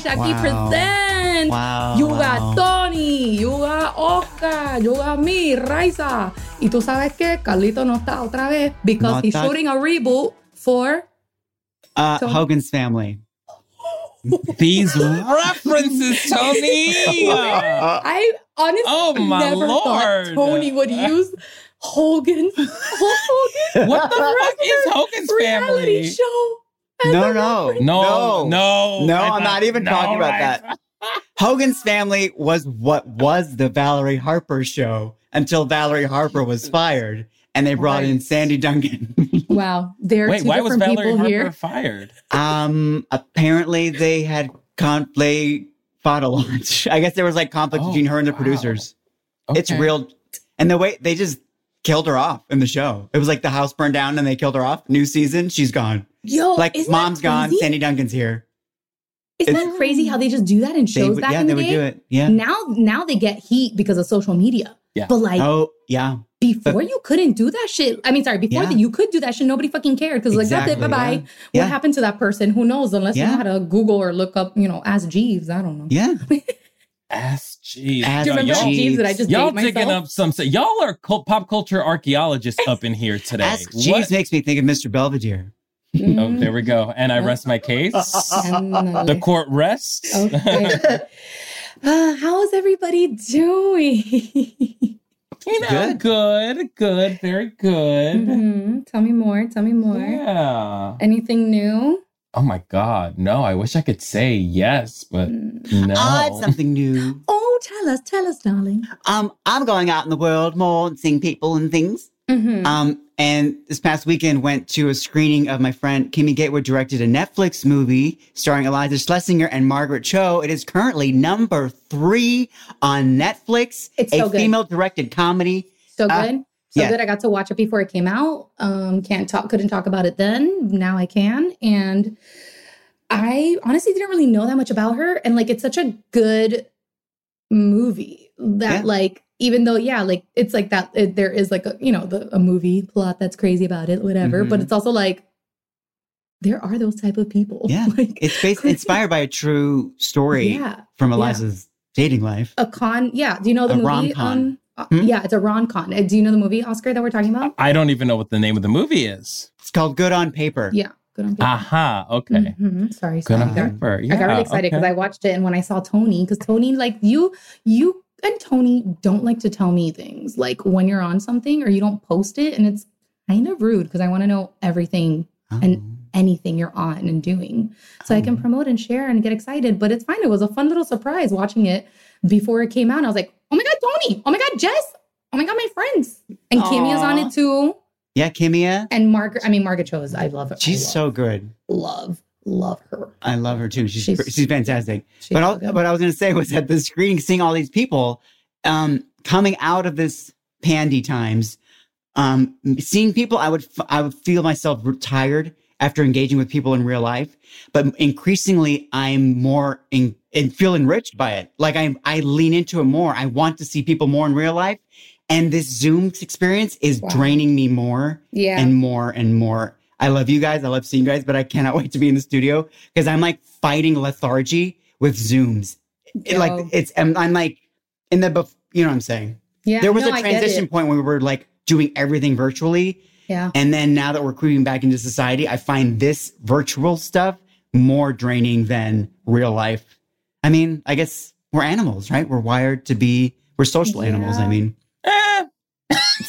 Spanish aquí Wow. present. Wow, You wow. got Tony, you got Oscar, you got me, Raiza. Y tú sabes que Carlito no está otra vez because No he's está. shooting a reboot for. Uh, So- Hogan's family. These references, Tony. I honestly Oh, my never thought Tony would use Hogan. Hogan. what the fuck is Hogan's reality family? show. As No, no. No, no, no. I I'm not even no, talking about right. that. Hogan's family was what was the Valerie Harper show until Valerie Harper was fired, and they brought in Sandy Duncan. Wow, there are Wait, two why was different Valerie people Harper here. fired? um, apparently they had con- they fought a lot. I guess there was like conflict Oh, between her and the wow. producers. It's real, and the way they just killed her off in the show. It was like the house burned down and they killed her off. New season, she's gone. Yo, Like isn't mom's that gone. Sandy Duncan's here. Isn't It's- that crazy how they just do that in They shows would, back yeah, in they the would do it. Yeah. Now, now they get heat because of social media. Yeah. But like Oh, yeah. before, you couldn't do that shit. I mean, sorry, before Yeah. that you could do that shit. Nobody fucking cared because like that's it. Bye bye. yeah. What Yeah. happened to that person? Who knows? Unless you Yeah. know how to Google or look up, you know, ask Jeeves. I don't know. Yeah. Ass Jeeves. Ask Do you remember y'all, Jeeves that I just y'all digging myself? up some. Y'all are cul- pop culture archaeologists up in here today. Ask What? Jeeves makes me think of Mr. Belvedere. Oh, Mm, there we go. And I rest my case. The court rests. Okay. Uh, how is everybody doing? you know, Good. good, good, very good. Mhm. Tell me more. Tell me more. Yeah. Anything new? Oh my God. No, I wish I could say yes, but no. Ah, it's something new. Oh, tell us, tell us, darling. Um, I'm going out in the world more and seeing people and things. Mm-hmm. Um, and this past weekend went to a screening of my friend Kimmy Gatewood directed a Netflix movie starring Iliza Shlesinger and Margaret Cho. It is currently number three on Netflix. It's a so good. female directed comedy. so uh, good. So yeah. good. I got to watch it before it came out. Um, can't talk, couldn't talk about it then. Now I can. And I honestly didn't really know that much about her. And like, it's such a good movie that Yeah. like, even though, yeah, like it's like that, it, there is like a, you know, the, a movie plot that's crazy about it, whatever. But Mhm. it's also like, there are those type of people. Yeah. like, It's based inspired by a true story yeah. from Iliza's dating life. A con. Yeah. Do you know the A movie? rom-com. Um, Hmm? Yeah, it's a ron con. Uh, Do you know the movie Oscar that we're talking about? I don't even know what the name of the movie is. It's called Good on Paper. Yeah. Good on paper. Aha. Okay. Mhm. Sorry, Good on I got- paper. I got really excited because okay. I watched it and when I saw Tony, because Tony, like you, you and Tony don't like to tell me things like when you're on something or you don't post it, and it's kind of rude because I want to know everything, Oh. And- anything you're on and doing, so I can Oh. promote and share and get excited. But it's fine. It was a fun little surprise watching it before it came out. I was like, oh my god, Tony! Oh my god, Jess! Oh my god, my friends! And Kimmy's on it too. yeah, Kimia. And Margaret, I mean Margaret Cho is I love her. She's I so good. love, love her. I love her too. She's She's- she's, fantastic. She's but all, what I was going to say was at the screening, seeing all these people um, coming out of this pandy times, um, seeing people, I would I would feel myself tired after engaging with people in real life. But increasingly, I'm more in, and feel enriched by it. Like I I lean into it more. I want to see people more in real life, and this Zoom experience is Wow. draining me more yeah. and more and more. I love you guys. I love seeing you guys, but I cannot wait to be in the studio because I'm like fighting lethargy with Zooms. It, like it's, I'm, I'm like in the, bef- you know what I'm saying? yeah, there was no, a transition point where we were like doing everything virtually. Yeah. And then now that we're creeping back into society, I find this virtual stuff more draining than real life. I mean, I guess we're animals, right? We're wired to be, we're social animals. I mean,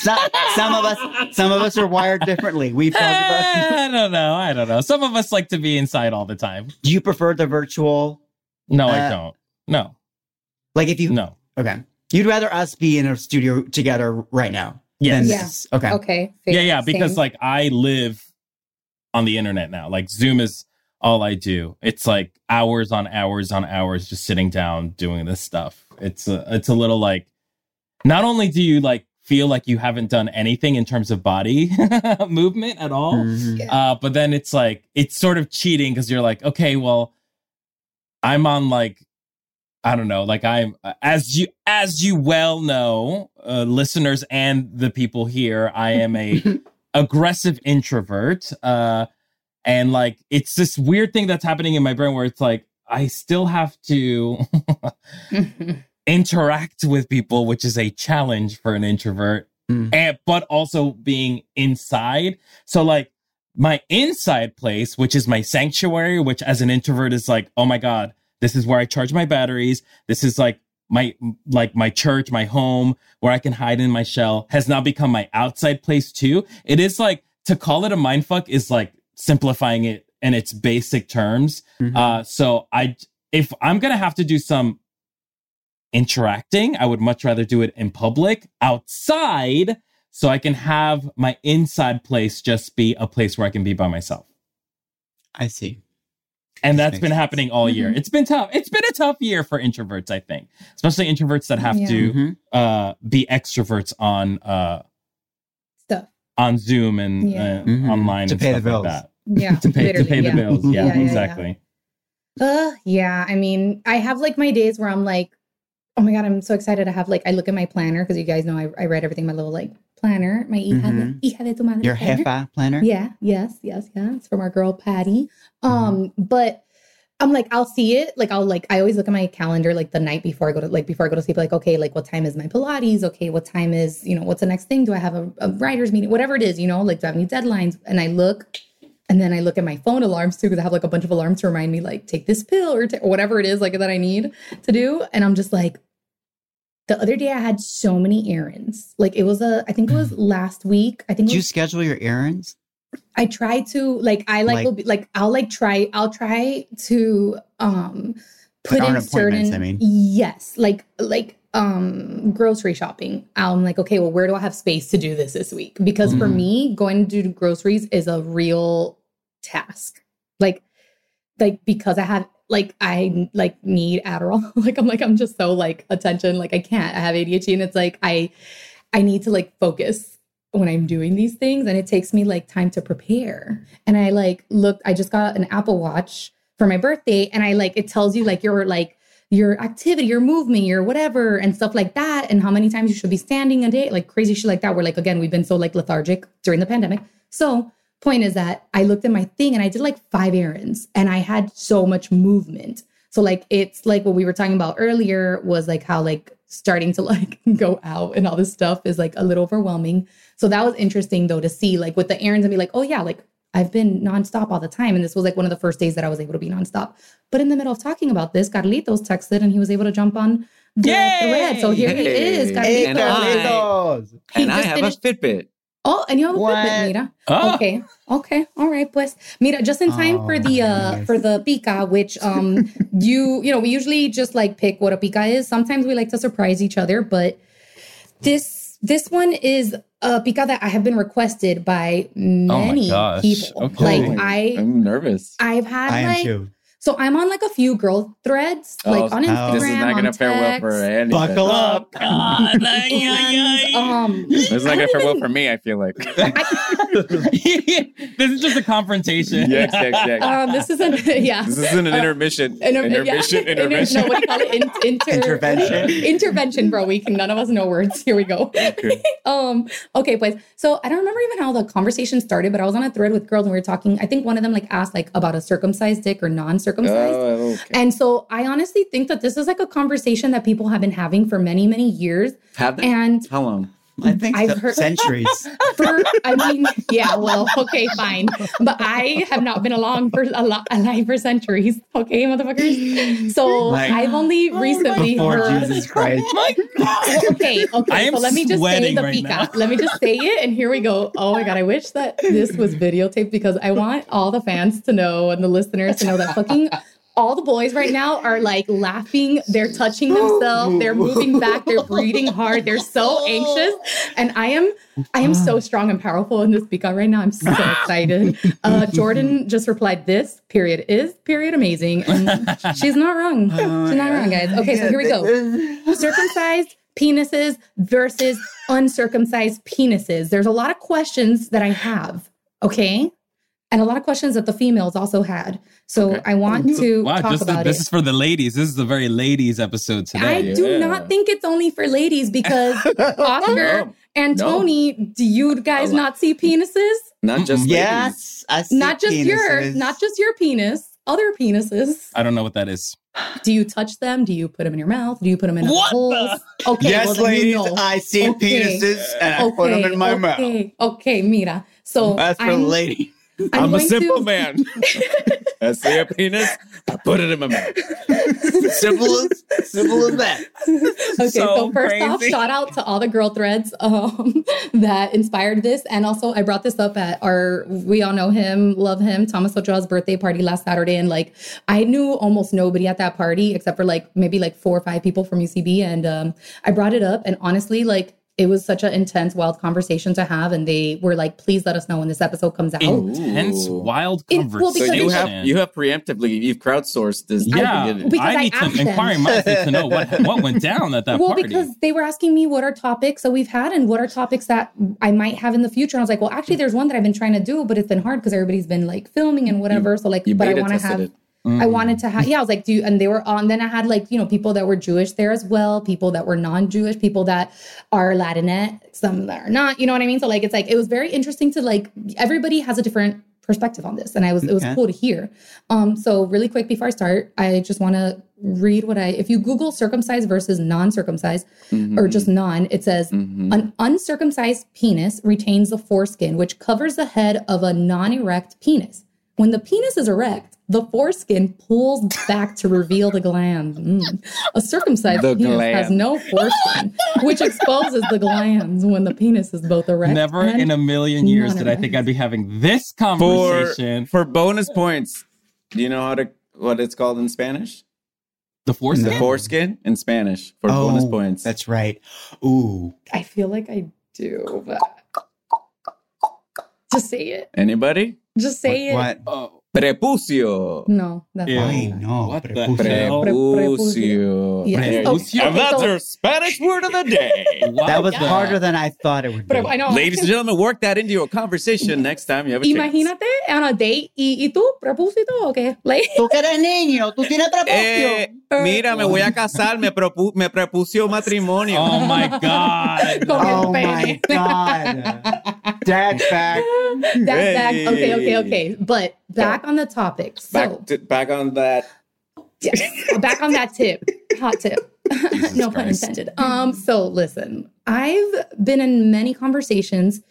some, some of us, some of us are wired differently. We've talked about. I don't know. I don't know. Some of us like to be inside all the time. Do you prefer the virtual? No, I Uh, don't. No, Like if you no. okay, you'd rather us be in a studio together right now Yes. than Yeah. Okay. Okay. fair, Yeah, yeah. Because same. like I live on the internet now. Like Zoom is all I do. It's like hours on hours on hours just sitting down doing this stuff. It's a, it's a little like not only do you like feel like you haven't done anything in terms of body movement at all, Mhm. Yeah. uh, but then it's like it's sort of cheating because you're like, okay, well, I'm on like I don't know, like I'm as you as you well know, uh, listeners and the people here, I am a aggressive introvert, uh, and like it's this weird thing that's happening in my brain where it's like I still have to interact with people, which is a challenge for an introvert, Mm. and but also being inside. So like my inside place, which is my sanctuary, which as an introvert is like, oh my god, this is where I charge my batteries. This is like my like my church, my home, where I can hide in my shell, has now become my outside place too. It is like to call it a mindfuck is like simplifying it in its basic terms. Mhm. Uh, so I, if I'm gonna have to do some interacting, I would much rather do it in public outside, so I can have my inside place just be a place where I can be by myself. I see. And This that's makes been sense. happening all year. Mhm. It's been tough. It's been a tough year for introverts, I think, especially introverts that have Yeah. to Mhm. uh, be extroverts on uh, Stuff. on Zoom and Yeah. uh, Mhm. online To and pay the stuff like bills. that. Yeah. To pay to literally, pay the bills. Yeah, Yeah, yeah, yeah. exactly. Uh, yeah. I mean, I have like my days where I'm like, oh my God, I'm so excited to have like, I look at my planner because you guys know I, I write everything in my little like planner, my hija, Mhm. de, hija de tu madre. Your planner. jefa planner? Yeah, yes, yes, yes. It's from our girl Patty. Um, but I'm like, I'll see it. Like, I'll like, I always look at my calendar like the night before I go to like before I go to sleep. Like, okay, like what time is my Pilates? Okay, what time is you know what's the next thing? Do I have a, a writers meeting? Whatever it is, you know, like do I have any deadlines? And I look, and then I look at my phone alarms too because I have like a bunch of alarms to remind me like take this pill or, ta- or whatever it is like that I need to do. And I'm just like, the other day I had so many errands. Like it was a, I think it was last week. I think Did it you schedule your errands? I try to like I like, Like- will be like I'll like try I'll try to um put in certain I mean. yes like like um grocery shopping I'm like okay well where do I have space to do this this week because for Mhm. me going to do groceries is a real task like like because I have like I like need Adderall like I'm like I'm just so like attention like I can't I have ADHD and it's like I I need to like focus when I'm doing these things and it takes me like time to prepare. And I like looked, I just got an Apple Watch for my birthday and I like it tells you like your like your activity, your movement, your whatever and stuff like that and how many times you should be standing a day, like crazy shit like that. Where like again, we've been so like lethargic during the pandemic. So point is that I looked at my thing and I did like five errands and I had so much movement. So like it's like what we were talking about earlier was like how like starting to like go out and all this stuff is like a little overwhelming. So that was interesting though to see like with the errands and be like, oh yeah, like I've been nonstop all the time. And this was like one of the first days that I was able to be nonstop. But in the middle of talking about this, Carlitos texted and he was able to jump on the Yay! thread. So here he is, Hey. Carlitos. And I- He and I have finished- a Fitbit. Oh, and you have a What? Fitbit, Mira. Oh, Okay. Okay. All right, pues. Mira, just in time for Oh, the uh nice. for the pica, which um you you know, we usually just like pick what a pica is. Sometimes we like to surprise each other, but this this one is a pica that I have been requested by many gosh. people. Okay. Like I I'm nervous. I've had I am like too. So I'm on like a few girl threads, Oh, like on this is Instagram. This is not gonna on fare well for text, anything. Buckle up. God. and, um This is not gonna fare well for me. I feel like. this is just a confrontation. yes, yes, yes. um this is a yeah. this isn't an Uh, intermission. Inter- intermission. yeah. Inter- intermission. no, what do you call it? In- inter- Intervention. Intervention, bro. We can. None of us know words. Here we go. Okay. Um. Okay, pues. So I don't remember even how the conversation started, but I was on a thread with girls and we were talking. I think one of them like asked like about a circumcised dick or non-circumcised. Oh, okay. And so I honestly think that this is like a conversation that people have been having for many, many years. Have they? And How long? I think I've so- heard- centuries. for I mean, yeah, well, okay, fine. But I have not been along for a lot alive for centuries. Okay, motherfuckers. So Like- I've only oh recently Before heard Jesus Christ. Oh my God. okay, okay. I am so let me just say sweating the right pica. now. Let me just say it, and here we go. Oh my god, I wish that this was videotaped because I want all the fans to know and the listeners to know that fucking all the boys right now are like laughing. They're touching themselves. They're moving back. They're breathing hard. They're so anxious. And I am, I am so strong and powerful in this speak right now. I'm so excited. Uh, Jordan just replied, "This period is period amazing," and she's not wrong. Oh she's not wrong, guys. Okay, so here we go. Circumcised penises versus uncircumcised penises. There's a lot of questions that I have. Okay. And a lot of questions that the females also had. So Okay. I want to Wow, talk just the, about this it. is for the ladies. This is a very ladies episode today. I today. do not think it's only for ladies because Oscar No. and No. Tony, do you guys not see penises? Not just ladies. Yes, I see Not just your, not just your penis, other penises. I don't know what that is. Do you touch them? Do you put them in your mouth? Do you put them in What holes? Okay, Yes, then ladies, you know. I see Okay. penises and I put them in my mouth. okay, Okay, mira. So That's for I'm, lady. I'm, I'm, a simple to, man. I see a penis, I put it in my mouth. simple as simple as that. Okay, so, So first off, shout out to all the girl threads um, that inspired this, and also I brought this up at our we all know him, love him, Thomas Ochoa's birthday party last Saturday, and like I knew almost nobody at that party except for like maybe like four or five people from UCB, and um, I brought it up, and honestly, like it was such an intense, wild conversation to have, and they were like, "Please let us know when this episode comes out." Intense, Ooh. wild It- well. So because you have you have preemptively you've crowdsourced this. yeah, beginning. Because I I need asked to them. inquiring minds need to know what what went down at that well, party. because they were asking me what are topics that we've had and what are topics that I might have in the future. And I was like, well, actually, there's one that I've been trying to do, but it's been hard because everybody's been like filming and whatever. so like, but I want to have. it. I wanted to have, yeah, I was like, do you, and they were on, then I had like, you know, people that were Jewish there as well, people that were non Jewish, people that are Latinx, some that are not, you know what I mean? So like, it's like, it was very interesting to like, everybody has a different perspective on this. And I was, it was Okay. cool to hear. Um, so really quick before I start, I just want to read what I, if you Google circumcised versus non circumcised or just non, it says Mhm. an uncircumcised penis retains the foreskin, which covers the head of a non erect penis. When the penis is erect, the foreskin pulls back to reveal the glans. Mm. A circumcised The penis has no foreskin, which exposes the glans when the penis is both erect. Never and in a million years did I think I'd be having this conversation. for for bonus points, do you know how to what it's called in Spanish? the force. The foreskin in Spanish for bonus Oh, points. That's right. Ooh. I feel like I do, but to say it. Anybody? Just say it. What? Oh, Prepucio. No, that's know. What the Prepucio. Pre- Prepucio. Yes. And that's our Spanish word of the day. wow. That was Yeah. harder than I thought it would be. But I know. Ladies and gentlemen, work that into your conversation next time you have a chance. Imagínate on a date y, y tú, propósito o qué? Like, Tú que eres niño, tú tienes Eh, prepucio. mira, me voy a casar, me, propu me prepucio matrimonio. Oh my god. Oh my. God. Dad's back. that back. Hey. Okay, okay, okay. But back on the topic. So, Back, to, back on that. yes, back on that tip, hot tip. no pun intended. Um, so listen, I've been in many conversations,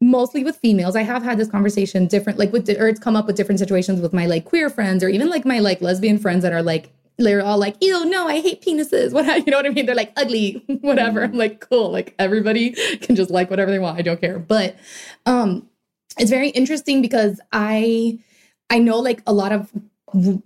mostly with females. I have had this conversation different, like with, or it's come up with different situations with my like queer friends, or even like my like lesbian friends that are like, they're all like, ew, no, I hate penises. What you know what I mean? They're like ugly, whatever. I'm like, cool. Like everybody can just like whatever they want. I don't care. But um, it's very interesting because I I know like a lot of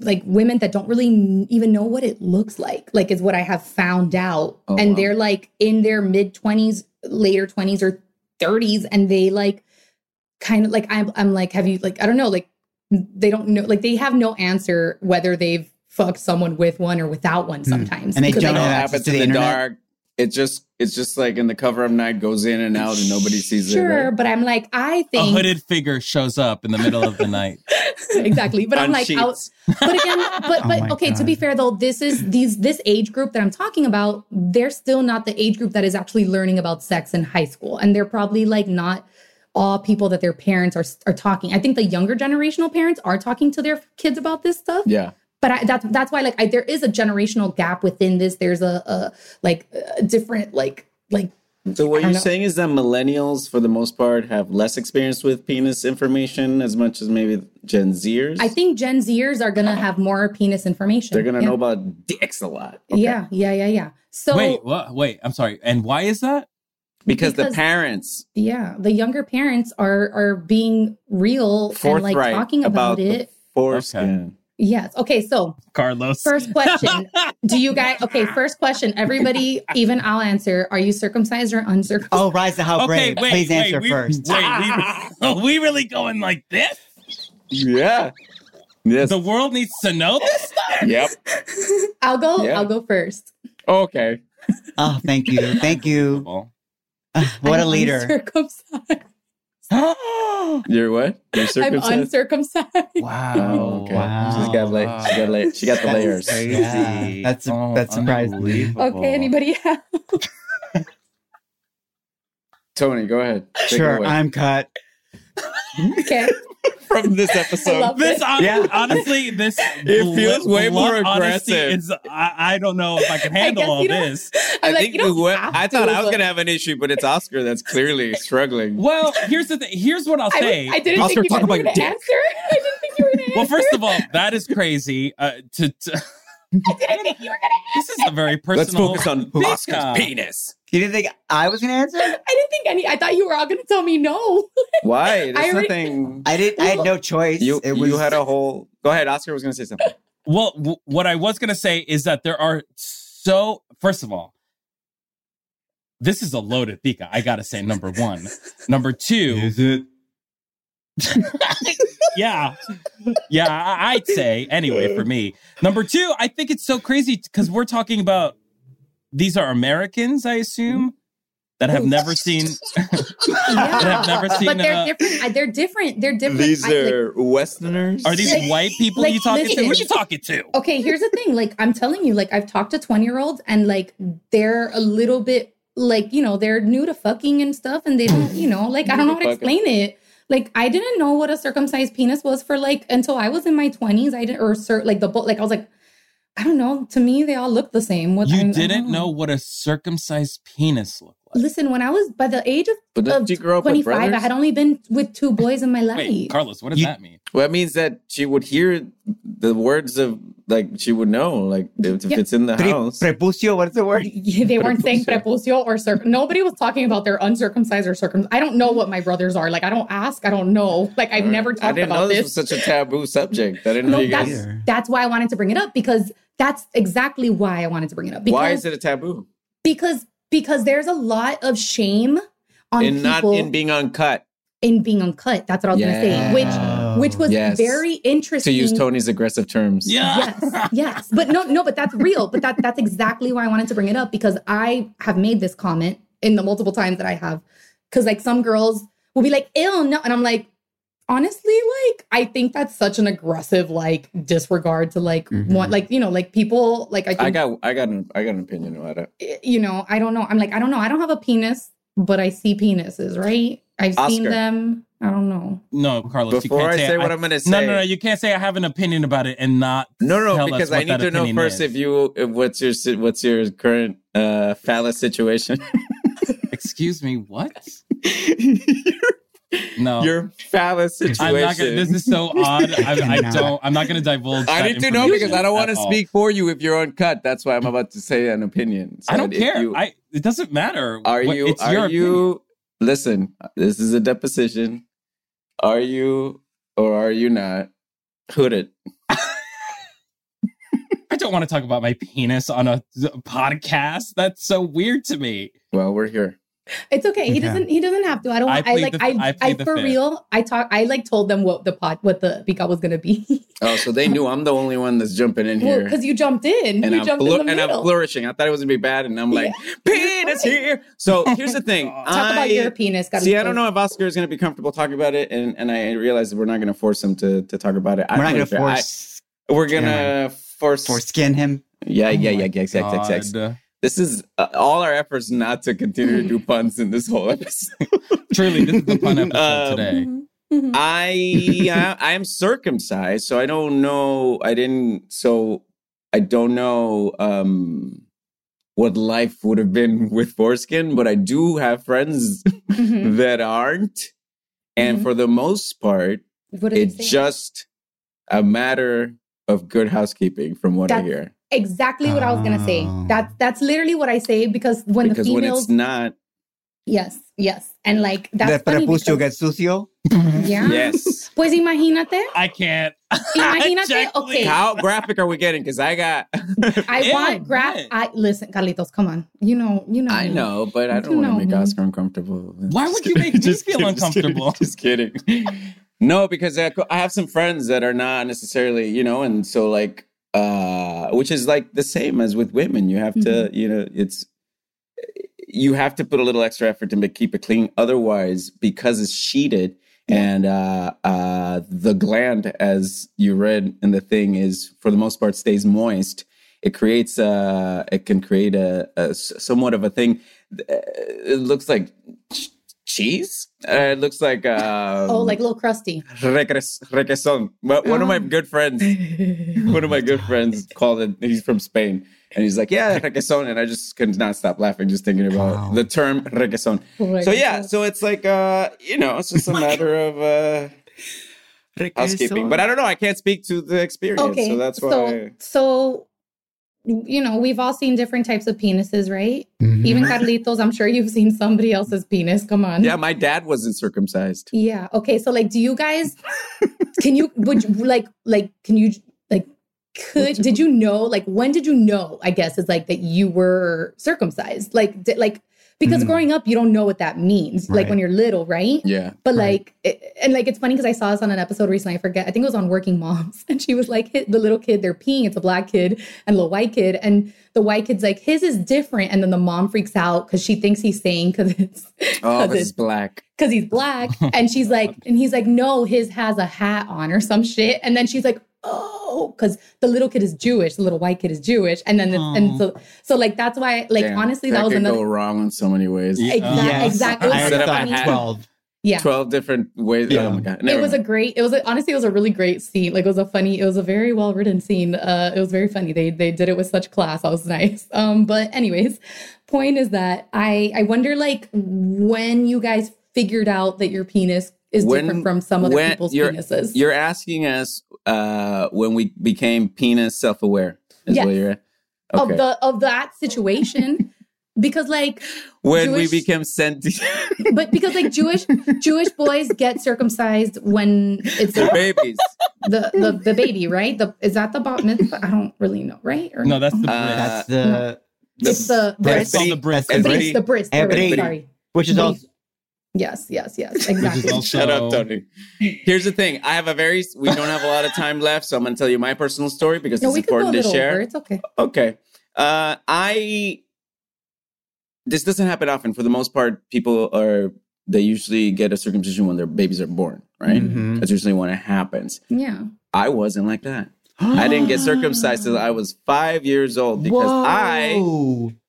like women that don't really even know what it looks like like is what i have found out Oh, and wow. they're like in their mid 20s later 20s or 30s and they like kind of like I'm, I'm like have you like i don't know like they don't know like they have no answer whether they've fucked someone with one or without one hmm. sometimes And they don't It I all have know- access happens to in the the dark. It just it's just like in the cover of night goes in and out and nobody sees it. sure right? but i'm like I think a hooded figure shows up in the middle of the night. exactly but i'm On like out, but again but Oh but my okay to be fair though this is these this age group that i'm talking about they're still not the age group that is actually learning about sex in high school and they're probably like not all people that their parents are are talking i think the younger generational parents are talking to their kids about this stuff Yeah. But I, that's that's why like I, there is a generational gap within this there's a, a like a different like like So what you're know. saying is that millennials, for the most part, have less experience with penis information as much as maybe Gen Zers. i think gen zers are gonna have more penis information they're gonna yeah. know about dicks a lot. Okay. yeah yeah yeah yeah so wait, what? Wait, I'm sorry. And why is that? because, the parents Yeah, the younger parents are are being real and like talking about, the it. foreskin. Yes. Okay. So Carlos. first question: Do you guys? Okay. First question. Everybody, even I'll answer. Are you circumcised or uncircumcised? Oh, rise to how okay, brave. wait, Please wait, answer we, first. Wait, we, are we really going like this? Yeah. Yes. The world needs to know this stuff. yep. I'll go. Yeah. I'll go first. Okay. Oh, thank you. Thank you. Well, ah, What a I'm leader. Uncircumcised. You're what? You're I'm uncircumcised. wow. Oh, okay. Wow. She's got la- she got la- she got the That's layers. crazy. Yeah, that's- that's oh, surprising. unbelievable. Okay. Anybody else? Tony, go ahead. Take Sure. I'm cut. Okay. from this episode. This hon- Yeah. honestly, this It feels way blunt more honesty aggressive. is- I, I don't know if I can handle guess all this. I'm like, think we went- I thought to, I was gonna have an issue, but it's Oscar that's clearly struggling. Well, here's the thing. Here's what I'll say. was- I didn't Oscar, think you talk were about your going to answer. I didn't think you were going to answer. well, first of all, that is crazy. Uh, to, to I didn't think you were going to this is a very personal. Let's focus on Oscar's penis. You didn't think I was gonna answer? I didn't think any. I thought you were all going to tell me no. Why? I There's already- nothing. I didn't. I had no choice. You it was. you had a whole. Go ahead. Oscar was gonna say something. Well, w- what I was going to say is that there are so, first of all, this is a loaded Pika. I got to say, number one. Number two, Is it? yeah. Yeah, I- I'd say anyway for me. Number two, I think it's so crazy because we're talking about these are Americans, I assume, that have never seen. Yeah. have never seen, But they're uh, different. They're different. They're different. These I- like- are Westerners. Are these Like- white people like, you talking to? Who listen. you talking to? okay, here's the thing. Like, I'm telling you, like, I've talked to 20 year olds and, like, they're a little bit, like, you know, they're new to fucking and stuff. And they don't, you know, like, I don't know how to New to fucking. explain it. Like, I didn't know what a circumcised penis was for, like, until I was in my 20s. I didn't, or, cir- like, the, bo- like, I was like, I don't know. To me, they all look the same. What I- I You don't didn't know what a circumcised penis looked like. Listen, when I was by the age of, of you grow up 25, I had only been with two boys in my life. Wait, Carlos, what does You- that mean? Well, that means that she would hear the words of like she would know, like if, if Yeah. it's in the Pre- house. prepucio. What's the word? Yeah, they weren't saying Prepucio. prepucio or circ. Nobody was talking about their uncircumcised or circumcised. I don't know what my brothers are. Like I don't ask. I don't know. Like I've never I talked didn't know about this this. was such a taboo subject. I didn't know no, you that's guys. That's why I wanted to bring it up because that's exactly why I wanted to bring it up. Because, Why is it a taboo? Because because there's a lot of shame on In not people in being uncut. in being uncut. That's what I was gonna say. Which. Which was Yes. very interesting. To use Tony's aggressive terms. Yeah. yes yes but no no but that's real but that that's exactly why i wanted to bring it up because i have made this comment in the multiple times that i have because like some girls will be like ill no and i'm like honestly like i think that's such an aggressive like disregard to like Mhm. want like you know like people like i think I got I got an I got an opinion about it. you know i don't know i'm like i don't know i don't have a penis but i see penises right i've seen them i don't know No, Carlos. you Before can't I say, say what I'm gonna say. No, no, no. You can't say I have an opinion about it and not. No, no, tell us because what I need to know first is. if you if what's your what's your current uh phallus situation. Excuse me. What? No. your phallus situation. I'm not gonna. This is so odd. I, I don't. I'm not gonna divulge. I need to know because I don't want to information at all. speak for you if you're uncut. That's why I'm about to say an opinion. So I don't care. you- I. It doesn't matter. are What- you It's are your you listen, this is a deposition. Are you or are you not hooded? I don't want to talk about my penis on a podcast. That's so weird to me. Well, we're here. It's okay. He Okay. doesn't. He doesn't have to. I don't. I I, like. the- I. I I, for fifth. real. I talk. I like told them what the pot, what the pika was gonna be. Oh, so they knew I'm the only one that's jumping in here. because you jumped in. and you I'm jumped flour- in the and I'm flourishing. I thought it was gonna be bad, and I'm like, penis here. So here's the thing. Talk I, about your penis. Gotta See, I don't know if Oscar is going to be comfortable talking about it, and, and I realize that we're not going to force him to, to talk about it. We're not don't gonna know I- force we're going to force. foreskin him. Yeah, yeah, Oh yeah, yeah, oh exactly, exactly. God. This is uh, all our efforts not to continue to do puns in this whole episode. Truly, this is the pun episode Um, today. Mhm. Mhm. I I am circumcised, so I don't know. I didn't. So I don't know um, what life would have been with foreskin, but I do have friends that aren't, and Mhm. for the most part, it's just a matter of good housekeeping, from what I hear. Exactly what I was gonna say. Ah. Oh. That's that's literally what I say because when because the when females, it's not, yes, yes, and like that's the funny prepucio because- gets sucio. yeah. yes, Pues imagínate. I can't. Imagínate, Exactly. okay. How graphic are we getting? Because I got. I Ew, want graph. I listen, Carlitos. Come on, you know, you know. I me. know, but I don't want to know make me. Oscar uncomfortable. Why would you make me feel uncomfortable? Just kidding. Just kidding. No, because I, I have some friends that are not necessarily, you know, and so like, uh, which is like the same as with women. You have to, Mm-hmm. you know, it's you have to put a little extra effort to make, keep it clean. Otherwise, because it's sheeted and uh, uh, the gland, as you read in the thing, is for the most part stays moist. It creates uh it can create a somewhat of a thing. Uh, It looks like ch- cheese. Uh, it looks like um, Oh, like a little crusty. reques- requesón. Well, one of my Oh. good friends, one of my good friends called it. He's from Spain, and he's like, "Yeah, requesón," and I just could not stop laughing just thinking about Wow. the term requesón. So yeah, so it's like uh, you know, it's just a matter of uh housekeeping. But I don't know. I can't speak to the experience, Okay, so that's why. so so you know we've all seen different types of penises, right? Mhm. Even Carlitos, I'm sure you've seen somebody else's penis. Come on. yeah, my dad wasn't circumcised. Yeah. Okay. So like, do you guys? can you? Would you like like? Can you like? Could did you know? Like, when did you know? I guess is like that you were circumcised. Like, di- like because Mm. growing up, you don't know what that means. Like when you're little, right? Yeah. But Right. like, it, and like, it's funny because I saw this on an episode recently. I forget. I think it was on Working Moms, and she was like, the little kid, they're peeing. It's a black kid and a little white kid, and the white kid's like, his is different, and then the mom freaks out because she thinks he's saying because it's Oh, 'cause this it's black. because he's black. And she's like, and he's like, no, his has a hat on or some shit. And then she's like, oh, because the little kid is Jewish, the little white kid is Jewish. And then, the, and so, so like, that's why, like, Damn, honestly, that, was could another. go wrong in so many ways. Yeah. Exactly. Yes, exactly. It was I Instead of thought twelve. yeah. 12 different ways. Yeah. Oh my God. It Never was a great. It was a, honestly, it was a really great scene. Like it was a funny. It was a very well written scene. Uh, it was very funny. They they did it with such class. That was nice. Um, but anyways, point is that I I wonder like when you guys figured out that your penis is When- different from some other when people's you're- penises. You're asking us uh, when we became penis self aware. Is Yes. what you're okay. of the of that situation because like when Jewish- we became sentient but because like jewish jewish boys get circumcised when it's the babies. the, the, the baby right the is that the bat mitzvah i don't really know right or No, that's the Uh. That's the it's the That's bris It's the bris. That's the the bris Every- the bris the bris, sorry which is Bris. also yes yes yes exactly is also, Shut up, Tony. Here's the thing. I have a very. We don't have a lot of time left, so I'm going to tell you my personal story because no it's we could go a important to share. over it's okay Okay. Uh, I. This doesn't happen often. For the most part, people are. They usually get a circumcision when their babies are born, right? Mhm. That's usually when it happens. yeah I wasn't like that. I didn't get circumcised till I was five years old because I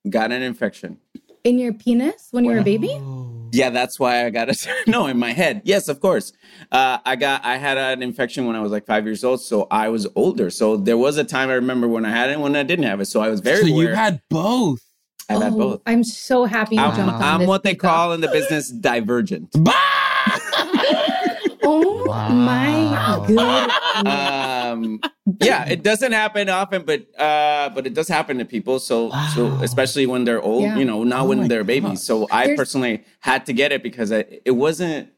got an infection. in your penis when you were a baby Whoa. Yeah, that's why I got it. no, in my head. Yes, of course. Uh, I got I had an infection when I was like five years old, so I was older. So there was a time I remember when I had it, when I didn't have it. So I was very so you had both. I've had Oh, both. i'm so happy you I'm, jumped on I'm this what they because- call in the business divergent. oh my Wow. good um yeah it doesn't happen often but uh but it does happen to people so so especially when they're old Yeah. you know not Oh when they're God. babies so i There's- personally had to get it because I, it wasn't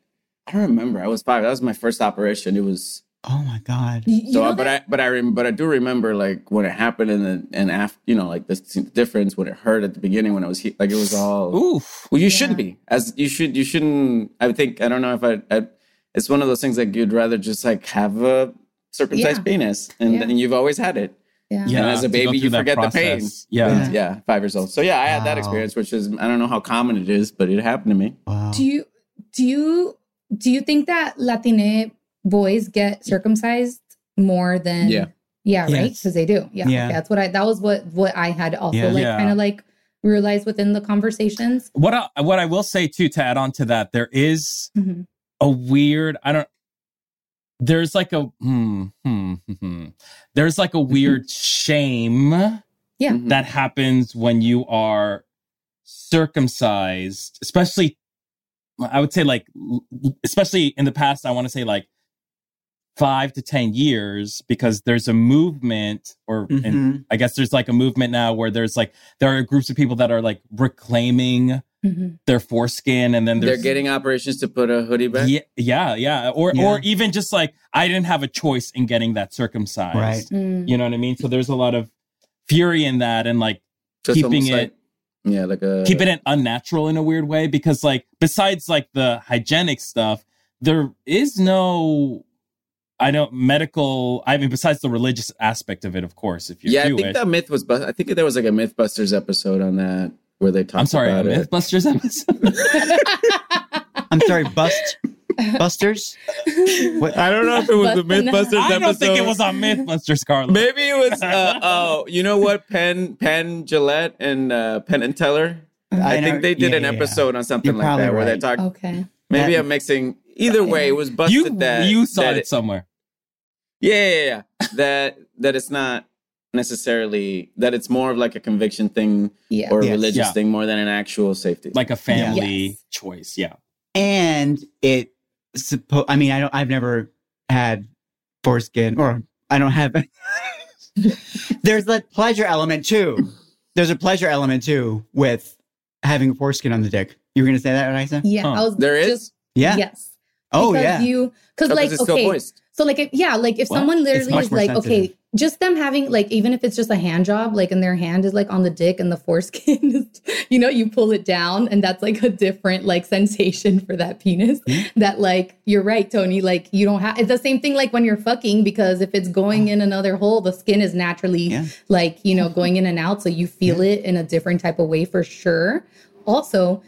i don't remember i was five that was my first operation it was Oh my god. You- so but that- i but i rem- but i do remember like when it happened and then and after you know like the difference when it hurt at the beginning when i was he- like it was all Oof. well, you Yeah. should be as you should. You shouldn't. I think I don't know if I. I it's one of those things like you'd rather just like have a circumcised Yeah. penis, and Yeah. then you've always had it. yeah And as a baby, you that forget the pain. process. Yeah. Yeah, five years old. So yeah, I had that experience, which is I don't know how common it is, but it happened to me. Wow. Do you do you do you think that Latine boys get circumcised more than Yeah. yeah right Yes. because they do yeah, Yeah. okay, that's what I that was what what I had also Yeah. like Yeah. kind of like realized within the conversations What I, what I will say too to add on to that, there is Mhm. a weird. I don't. There's like a hmm, hmm, hmm, hmm. there's like a weird shame Yeah. Mhm. that happens when you are circumcised, especially. I would say like, especially in the past. I want to say like five to ten years because there's a movement, or and Mhm. I guess there's like a movement now where there's like there are groups of people that are like reclaiming Mhm. their foreskin, and then They're getting operations to put a hoodie back. yeah, yeah, yeah, or Yeah. or even just like I didn't have a choice in getting that circumcised. Right. Mm. You know what I mean? So there's a lot of fury in that, and like So keeping it like- yeah, like a keeping it unnatural in a weird way because like besides like the hygienic stuff there is no i don't medical i mean besides the religious aspect of it of course if you're Yeah, I Jewish. think that myth was. Bu- I think there was like a MythBusters episode on that where they talked i'm sorry about it. mythbusters episode I'm sorry, bust busters. What? I don't know if it was the Busting MythBusters i episode. don't think it was on mythbusters carlos Maybe it was. Uh, oh, you know what? Penn, Penn Jillette, and uh, Penn and Teller. I, I think they did yeah, an yeah, yeah. episode on something You're like that probably where they talked. okay. Maybe That- I'm mixing. Either way, it was busted you that you saw that it somewhere Yeah, yeah, yeah. that that it's not necessarily that it's more of like a conviction thing Yeah. or a Yes. religious Yeah. thing more than an actual safety. like a family Yes. choice yeah and it suppo- I mean, I don't. I've never had foreskin, or I don't have. There's a pleasure element too. There's a pleasure element too with having a foreskin on the dick. You were gonna say that, Raisa? Yeah. Huh. I was There is? just Yeah. yes. Oh because yeah. You because 'cause like it's okay. moist. So like if, yeah, like if What? someone literally is more like okay, sensitive. Just them having like even if it's just a hand job, like and their hand is like on the dick and the foreskin is, you know, you pull it down and that's like a different like sensation for that penis. Mm-hmm. That like you're right, Tony. Like you don't have it's the same thing like when you're fucking because if it's going in another hole, the skin is naturally Yeah. like you know going in and out, so you feel it in a different type of way for sure. Also,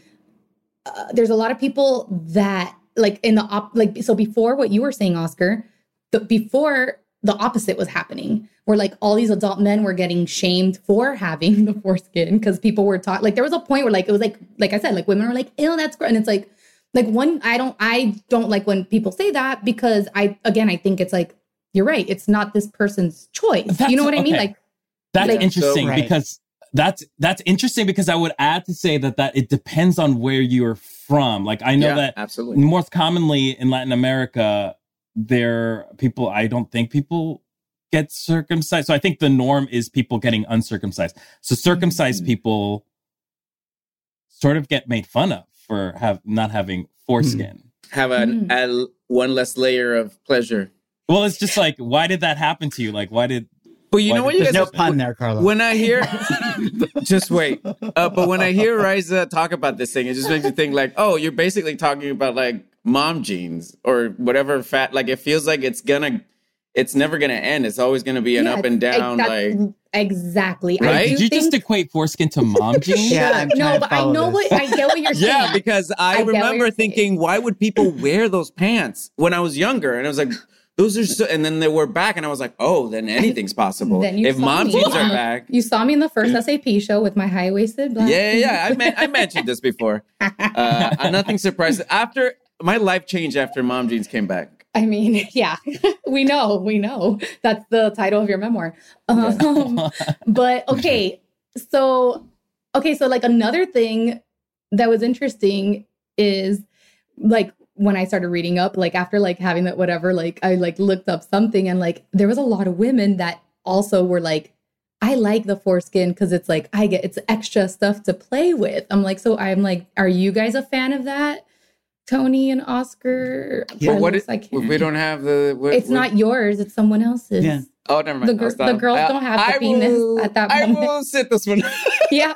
uh, there's a lot of people that like in the op like so before what you were saying oscar the before the opposite was happening where like all these adult men were getting shamed for having the foreskin because people were taught like there was a point where like it was like like i said like women were like ew that's gross and it's like like one i don't i don't like when people say that because i again i think it's like you're right it's not this person's choice you know what i mean like That's Like- interesting So- Right. because that's that's interesting because I would add to say that that it depends on where you're from. Like I know yeah, that absolutely. most commonly in Latin America, there people I don't think people get circumcised. So I think the norm is people getting uncircumcised. So circumcised Mhm. people sort of get made fun of for have not having foreskin. Have an, a, one less layer of pleasure. Well, it's just like, why did that happen to you? Like, why did But you Why know what? did- You There's guys no pun there, Carlos. When I hear, just wait. Uh, but when I hear Riza talk about this thing, it just makes me think like, oh, you're basically talking about like mom jeans or whatever fat. Like it feels like it's gonna, it's never gonna end. It's always gonna be an yeah, up and down. that's Like exactly I Right? do did you just equate foreskin to mom jeans? Yeah, I'm no, trying to but I know this. what I get what you're saying. yeah, because I, I remember you're thinking, why would people wear those pants when I was younger? And I was like. Those are so, and then they were back, and I was like, "Oh, then anything's possible." Then you if mom me. jeans are back, You saw me in the first SAP show with my high waisted black. Yeah, yeah, yeah. I, men- I mentioned this before. Uh, I'm nothing surprised. After my life changed after Mom Jeans came back. I mean, yeah, we know, we know. That's the title of your memoir. Um, but okay, so okay, so like another thing that was interesting is like when I started reading up, like after like having that whatever, like I like looked up something and like there was a lot of women that also were like, I like the foreskin because it's like I get it's extra stuff to play with. I'm like, so I'm like, are you guys a fan of that? Tony and Oscar. Yeah. But what Carlos, I can't- we don't have the. What, it's what- not yours. It's someone else's. Yeah. Oh, never mind. the gir- the girls I- don't have the I penis will- at that I moment. will sit this one. yeah,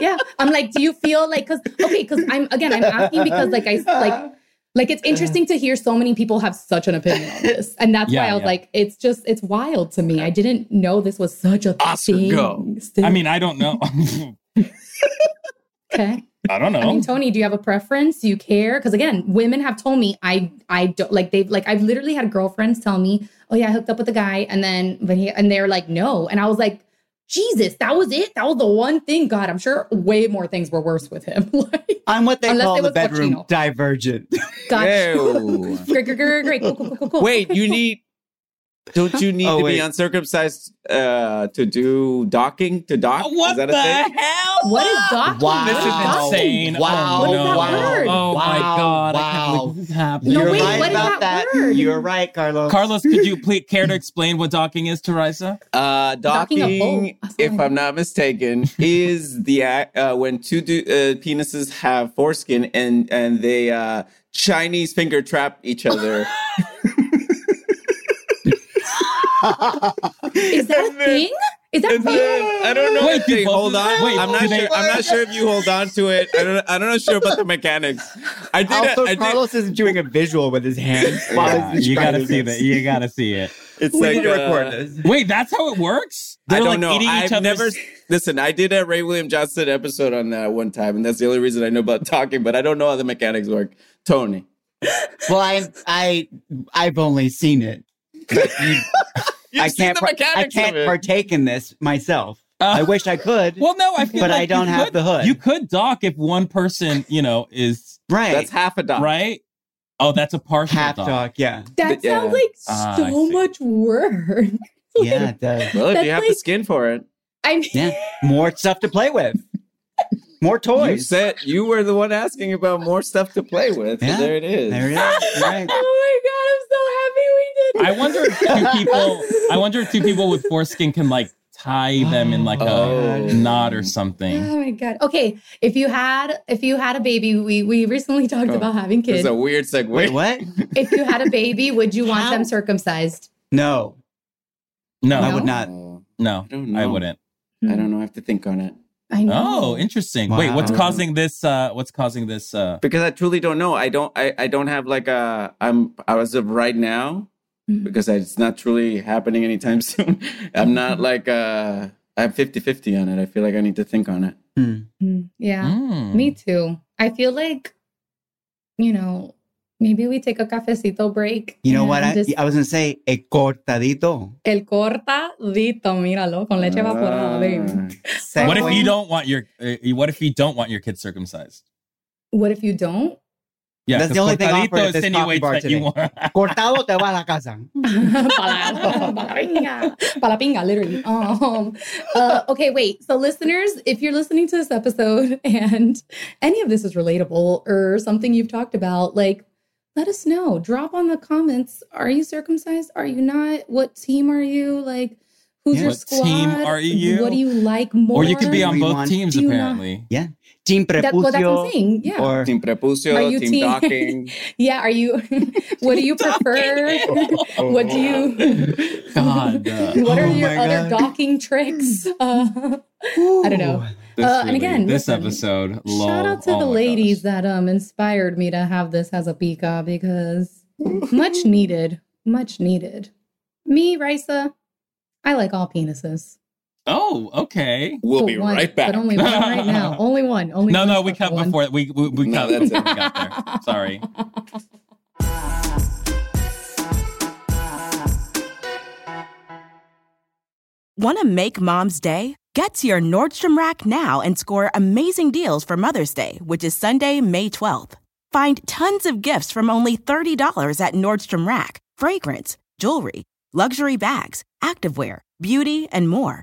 yeah. I'm like, do you feel like because okay, because I'm again, I'm asking because like I like like it's interesting to hear so many people have such an opinion on this, and that's why I was yeah. like, it's just it's wild to me. I didn't know this was such a Oscar, thing. go. still. I mean, I don't know. okay. I don't know. I mean, Tony, do you have a preference? Do you care? Because again, women have told me I I don't like they've like I've literally had girlfriends tell me, oh yeah, I hooked up with a guy, and then but he and they're like no, and I was like, Jesus, that was it. That was the one thing. God, I'm sure way more things were worse with him. like, I'm what they call the bedroom Pacino. divergent. God, Ew. great, great, great, great, cool, cool, cool, cool. Wait, you need. Don't you need Oh, to wait. be uncircumcised uh, to do docking? To dock? What is that the thing? hell? What is docking? Wow. This What is docking? insane. Wow. Oh, What is no. that word? Oh my Wow. god. Wow. this is happening. No, You're wait, right what is about that that. word? You're right, Carlos. Carlos, could you please care to explain what docking is to Risa? Uh, Docking a boat. docking, if I I'm not mistaken, is the act uh, when two du- uh, penises have foreskin and and they uh, Chinese finger trap each other. Is that a thing? Is that a thing? then- I don't know. Wait, they hold on. wait, I'm not do they- sure. I'm not sure if you hold on to it. I don't. I'm not sure about the mechanics. I did. also, I did Carlos is doing a visual with his hands. while Yeah, you gotta see this. that. You gotta see it. it's We like need to record uh, this. Wait, that's how it works? I They're don't like know. eating each I've never listen. I did a Ray William Johnson episode on that one time, and that's the only reason I know about talking. But I don't know how the mechanics work. Tony, Well, I, I, I've only seen it. But you, I can't, par- I can't partake in this myself. Uh, I wish I could. Well, no, I feel But like I don't you have could- the hood. You could dock if one person, you know, is right. That's half a dog. right. Oh, that's a partial half dock. dog. Yeah. That Yeah. sounds like Ah, so see. much work. Yeah, it does. Well, if you have the skin for it, I mean, Yeah. More stuff to play with. More you toys. said you were the one asking about more stuff to play with. Yeah. So there it is. There it is. Right. oh my god, I'm so happy we did. I wonder if two people. I wonder if two people with foreskin can like tie them in like a Oh. knot or something. Oh my god. Okay, if you had if you had a baby, we we recently talked Oh, about having kids. It's kids. a weird segue. Wait, what? if you had a baby, would you want How? them circumcised? No, No, I would not. Oh, no, I don't I wouldn't. I don't know. I have to think on it I know. Oh, interesting. Wait, what's causing this? uh What's causing this? uh because I truly don't know. I don't. I, I don't have like a. I'm as of right now Mhm. because it's not truly happening anytime soon. I'm not like uh. I have 50-50 on it. I feel like I need to think on it. Hmm. Mm, Yeah, mm. me too. I feel like, you know, maybe we take a cafecito break. You know what? I, just- I was gonna say a cortadito. el cortadito, míralo, con leche evaporada, baby. Ah. What if you don't want your? Uh, what if you don't want your kid circumcised? What if you don't? Yeah, That's the only thing cortadito offered at this coffee insinuates bar that you today. want. Cortado te va a la casa. para, para la pinga. Para pinga, literally. Um, uh, okay, wait. So, listeners, if you're listening to this episode and any of this is relatable or something you've talked about, like, let us know. Drop on the comments. Are you circumcised? Are you not? What team are you? Like, who's Yeah. your What squad? team are you? What do you like more? Or you could be on We both want- teams apparently. you not- apparently. Team That, well, that's what I'm prepucio saying. Yeah. or Team prepucio, Are you team, team- docking. yeah. Are you? what do you prefer? what do you? God. uh, What are Oh your other God. docking tricks? Uh, I don't know. This Uh, and again, this listen, episode. Lol. Shout out to Oh the ladies gosh. that um inspired me to have this as a pika because much needed, much needed. Me, Risa, I like all penises. Oh, okay. We'll But be one- right back. But only one right now. Only one. Only No, one no, we cut one. before we we, we No, cut. that's we it. got there. Sorry. Want to make mom's day? Get to your Nordstrom Rack now and score amazing deals for Mother's Day, which is Sunday, May 12th. Find tons of gifts from only $30 at Nordstrom Rack fragrance, jewelry, luxury bags, activewear, beauty, and more.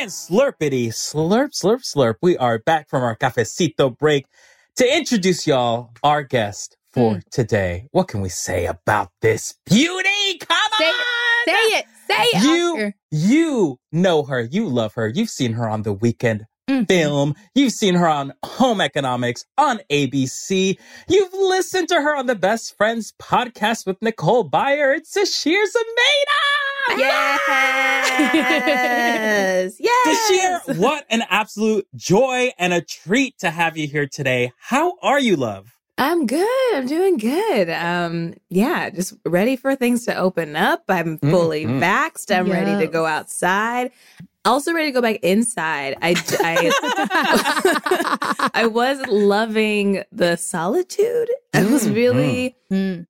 And slurpity, slurp, slurp, slurp. We are back from our cafecito break. to introduce y'all our guest for today. What can we say about this beauty? Come Say on! it. Say it. Say it. You Oscar. you know her, you love her, you've seen her on the weekend Mhm. film, you've seen her on Home Economics on ABC, you've listened to her on the Best Friends podcast with Nicole Byer. It's Sasheer Zamata! Yes. yes. Sasheer, what an absolute joy and a treat to have you here today. How are you, love? I'm good. I'm doing good. Um, yeah, just ready for things to open up. I'm fully mm. vaxxed. I'm ready to go outside. Also ready to go back inside. I, I, I was loving the solitude. I was Mm, really Mm.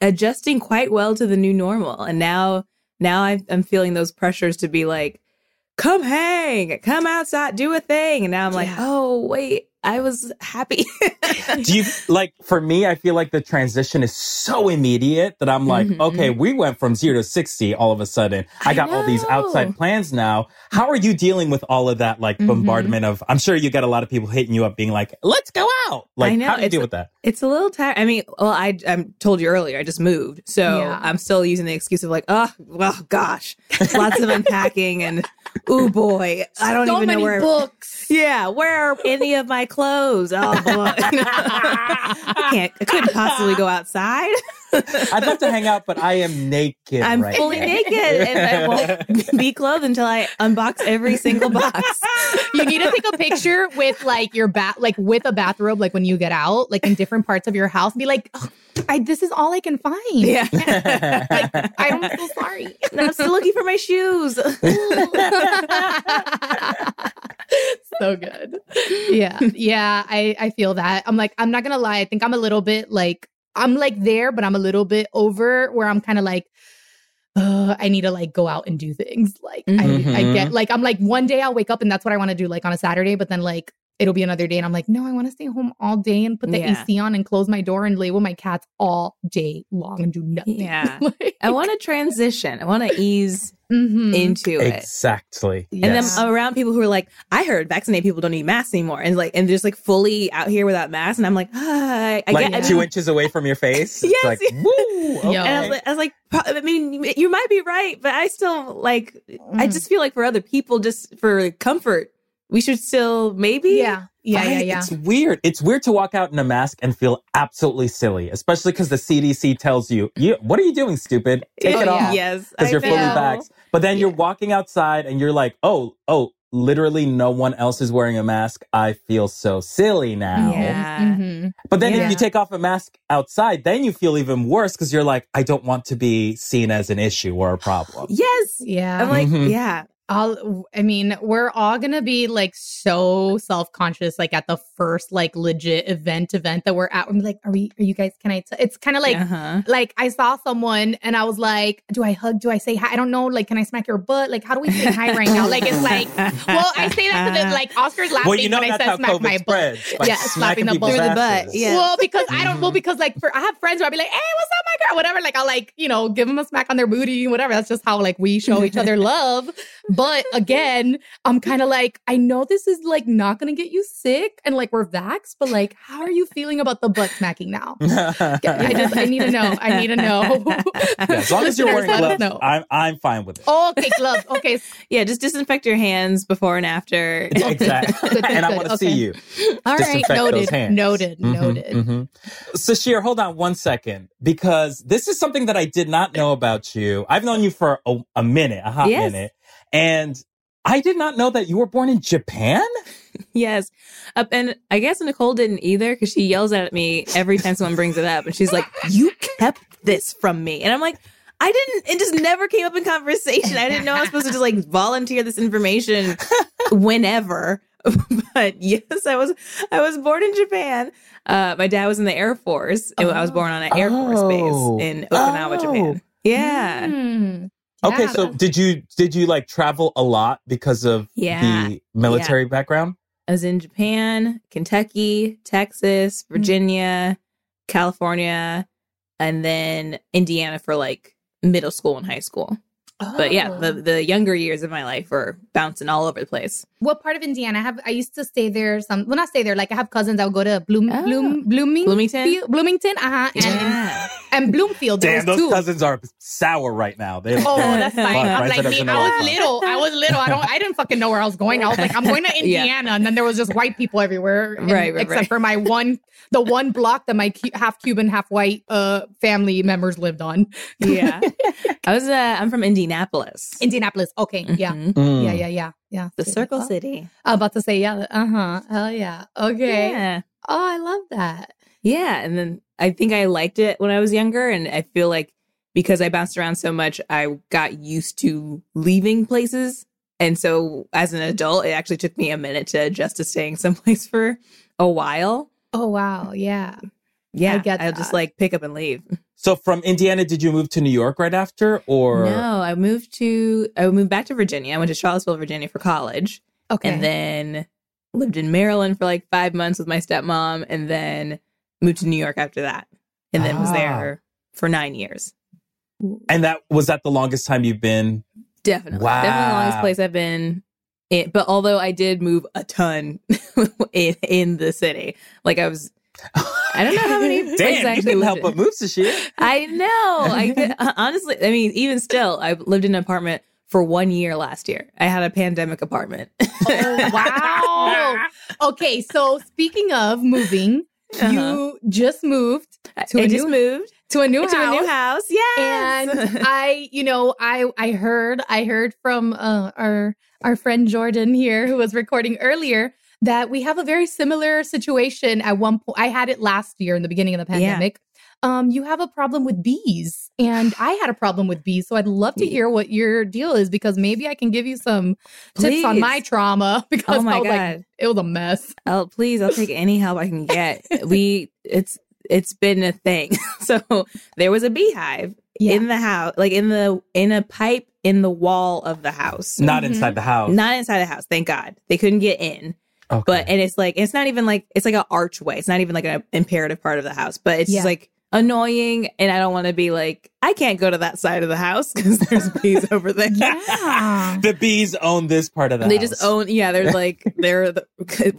adjusting quite well to the new normal. And now, now I, I'm feeling those pressures to be like, come hang, come outside, do a thing. And now I'm like, Yeah. oh, wait, I was happy. Do you like for me? I feel like the transition is so immediate that I'm like, Mhm. okay, we went from zero to 60 all of a sudden. I, I got all these outside plans now. How are you dealing with all of that like Mhm. bombardment of, I'm sure you got a lot of people hitting you up being like, let's go out. Like, I know, how do you it's deal with that? It's a little tired. I mean, well, I I told you earlier, I just moved, so Yeah. I'm still using the excuse of like, oh, well, gosh, lots of unpacking, and oh boy, I don't so even know where. books. Yeah, where are any of my clothes? Oh boy, I can't. I couldn't possibly go outside. I'd love to hang out, but I am naked. I'm right fully now. naked, and I won't be clothed until I unbox every single box. You need to take a picture with like your bat, like with a bathrobe, like when you get out, like in different parts of your house. Be like, "Ugh, I, this is all I can find. Yeah, Like, I'm so sorry. And I'm still looking for my shoes. so good. Yeah. Yeah. I, I feel that. I'm like, I'm not going to lie. I think I'm a little bit like, I'm like there, but I'm a little bit over where I'm kind of like, uh, I need to like go out and do things. Like I, I Mhm. get like I'm like one day I'll wake up and that's what I want to do like on a Saturday, but then like it'll be another day and I'm like, no, I want to stay home all day and put the Yeah. AC on and close my door and lay with my cats all day long and do nothing. Yeah. Like, I want to transition. I want to ease mhm. into it. Exactly. And Yes. then around people who are like, I heard vaccinated people don't need masks anymore, and like, and they're just like fully out here without masks, and I'm like, ah, I like get, I two mean- inches away from your face. Yes, It's like, woo. Yo. And I was, like- I was like, I mean, you might be right, but I still like, I Mm. just feel like for other people, just for comfort, we should still maybe, yeah. Yeah. Yeah. I- Yeah. It's weird. It's weird to walk out in a mask and feel absolutely silly, especially because the CDC tells you, you, what are you doing, stupid? Take Oh, it yeah. off. Yes, Because you're fully know. vaxxed. But then you're walking outside and you're like, oh, oh, literally no one else is wearing a mask. I feel so silly now. Yeah. Mhm. But then Yeah. if you take off a mask outside, then you feel even worse because you're like, I don't want to be seen as an issue or a problem. Yes, Yeah. I'm like, Mhm. yeah, I'll, I mean, we're all gonna be like so self conscious, like at the first like legit event event that we're at. I'm like, are we? Are you guys? Can I? T-? It's kind of like. uh-huh. Like I saw someone and I was like, "Do I hug? Do I say hi? I don't know. Like, can I smack your butt? Like, how do we say hi right now? Like, it's like, well, I say that because like Oscar's laughing Well, you know when I that's said smack COVID my butt. spreads. by Yeah, smacking slapping the butt. Through the butt, yeah. Well, because I don't. Well, Mhm. because like for I have friends where I'll be like, "Hey, what's up, my girl?" Whatever. Like I'll like you know give them a smack on their booty, whatever. That's just how like we show each other love. But again, I'm kind of like, I know this is like not gonna get you sick, and like we're vaxxed, but like, how are you feeling about the butt smacking now? I just I need to know. I need to know. Yeah, as long as you're wearing let us gloves, know. I'm I'm fine with it. Oh, okay, gloves. Okay, yeah, just disinfect your hands before and after. Yeah, exactly. Good, good, and I want to Okay. see you. all right, Disinfect those noted, hands. noted, Mhm, noted. mhm. Sasheer, hold on one second because this is something that I did not know about you. I've known you for a, a minute, a hot Yes. minute, and I did not know that you were born in Japan. Yes. Uh, and I guess Nicole didn't either because she yells at me every time someone brings it up. And she's like, You kept this from me. And I'm like, I didn't, it just never came up in conversation. I didn't know I was supposed to just like volunteer this information whenever. but yes, I was, I was born in Japan. Uh, my dad was in the Air Force. and I was born on an Air Force Oh. base in Okinawa, Oh. Japan. Yeah. Mm. Okay, Yeah. so did you did you like travel a lot because of Yeah. the military background? I was in Japan, Kentucky, Texas, hmm. Virginia, California, and then Indiana for like middle school and high school. But yeah, Oh. the the younger years of my life were bouncing all over the place. what part of Indiana? I have I used to stay there. Some well, not stay there. Like I have cousins that would go to Bloom, Oh. Bloom, Blooming, Bloomington? Bloomington. Uh huh. And, Yeah. and Bloomfield. Damn, Damn, those two. cousins are sour right now. They, Oh, they're- that's fine. I'm like doesn't me. I was little. I was little. I don't. I didn't fucking know where I was going. I was like, I'm going to Yeah. Indiana, and then there was just white people everywhere. and- Right, right, Except right. for my one, the one block that my cu- half Cuban, half white uh family members lived on. Yeah. I was uh I'm from Indianapolis. Indianapolis. Okay. Yeah. Mhm. Mm. Yeah. Yeah. Yeah. Yeah. The Circle Oh, City. I was about to say yeah. Uh huh. Hell yeah. Okay. Yeah. Oh, I love that. Yeah. And then I think I liked it when I was younger. And I feel like because I bounced around so much, I got used to leaving places. And so as an adult, it actually took me a minute to adjust to staying someplace for a while. Oh wow. Yeah. Yeah. I get I'll just like pick up and leave. So from Indiana, did you move to New York right after, or No, I moved to, I moved back to Virginia. I went to Charlottesville, Virginia for college. Okay. and then lived in Maryland for like five months with my stepmom, and then moved to New York after that, and then was Ah. there for nine years. and that was that the longest time you've been? Definitely, definitely the longest place I've been. It, but although I did move a ton in in the city, like I was, I don't know how many. places I Damn, you actually couldn't help in. but move to shit. I know. I could, honestly, I mean, even still, I lived in an apartment for one year last year. I had a pandemic apartment. Oh, wow. okay, so speaking of moving, Uh-huh. you just moved to I a just new moved to a new to house. a new house. Yes. And I, you know, I I heard I heard from uh, our our friend Jordan here who was recording earlier that we have a very similar situation at one point. I had it last year in the beginning of the Yeah. pandemic. Um, you have a problem with bees, and I had a problem with bees. So I'd love to hear what your deal is because maybe I can give you some tips on my trauma because oh my I was god. like, it was a mess. Oh, please, I'll take any help I can get. we it's it's been a thing. so there was a beehive Yeah. in the house, like in the in a pipe in the wall of the house. Not Mhm. inside the house. Not inside the house, thank God. They couldn't get in. Okay. But and it's like it's not even like it's like an archway. It's not even like an imperative part of the house, but it's Yeah. just like annoying and I don't want to be like I can't go to that side of the house cuz there's bees over there. Yeah. the bees own this part of the they house. They just own yeah they're like they're the,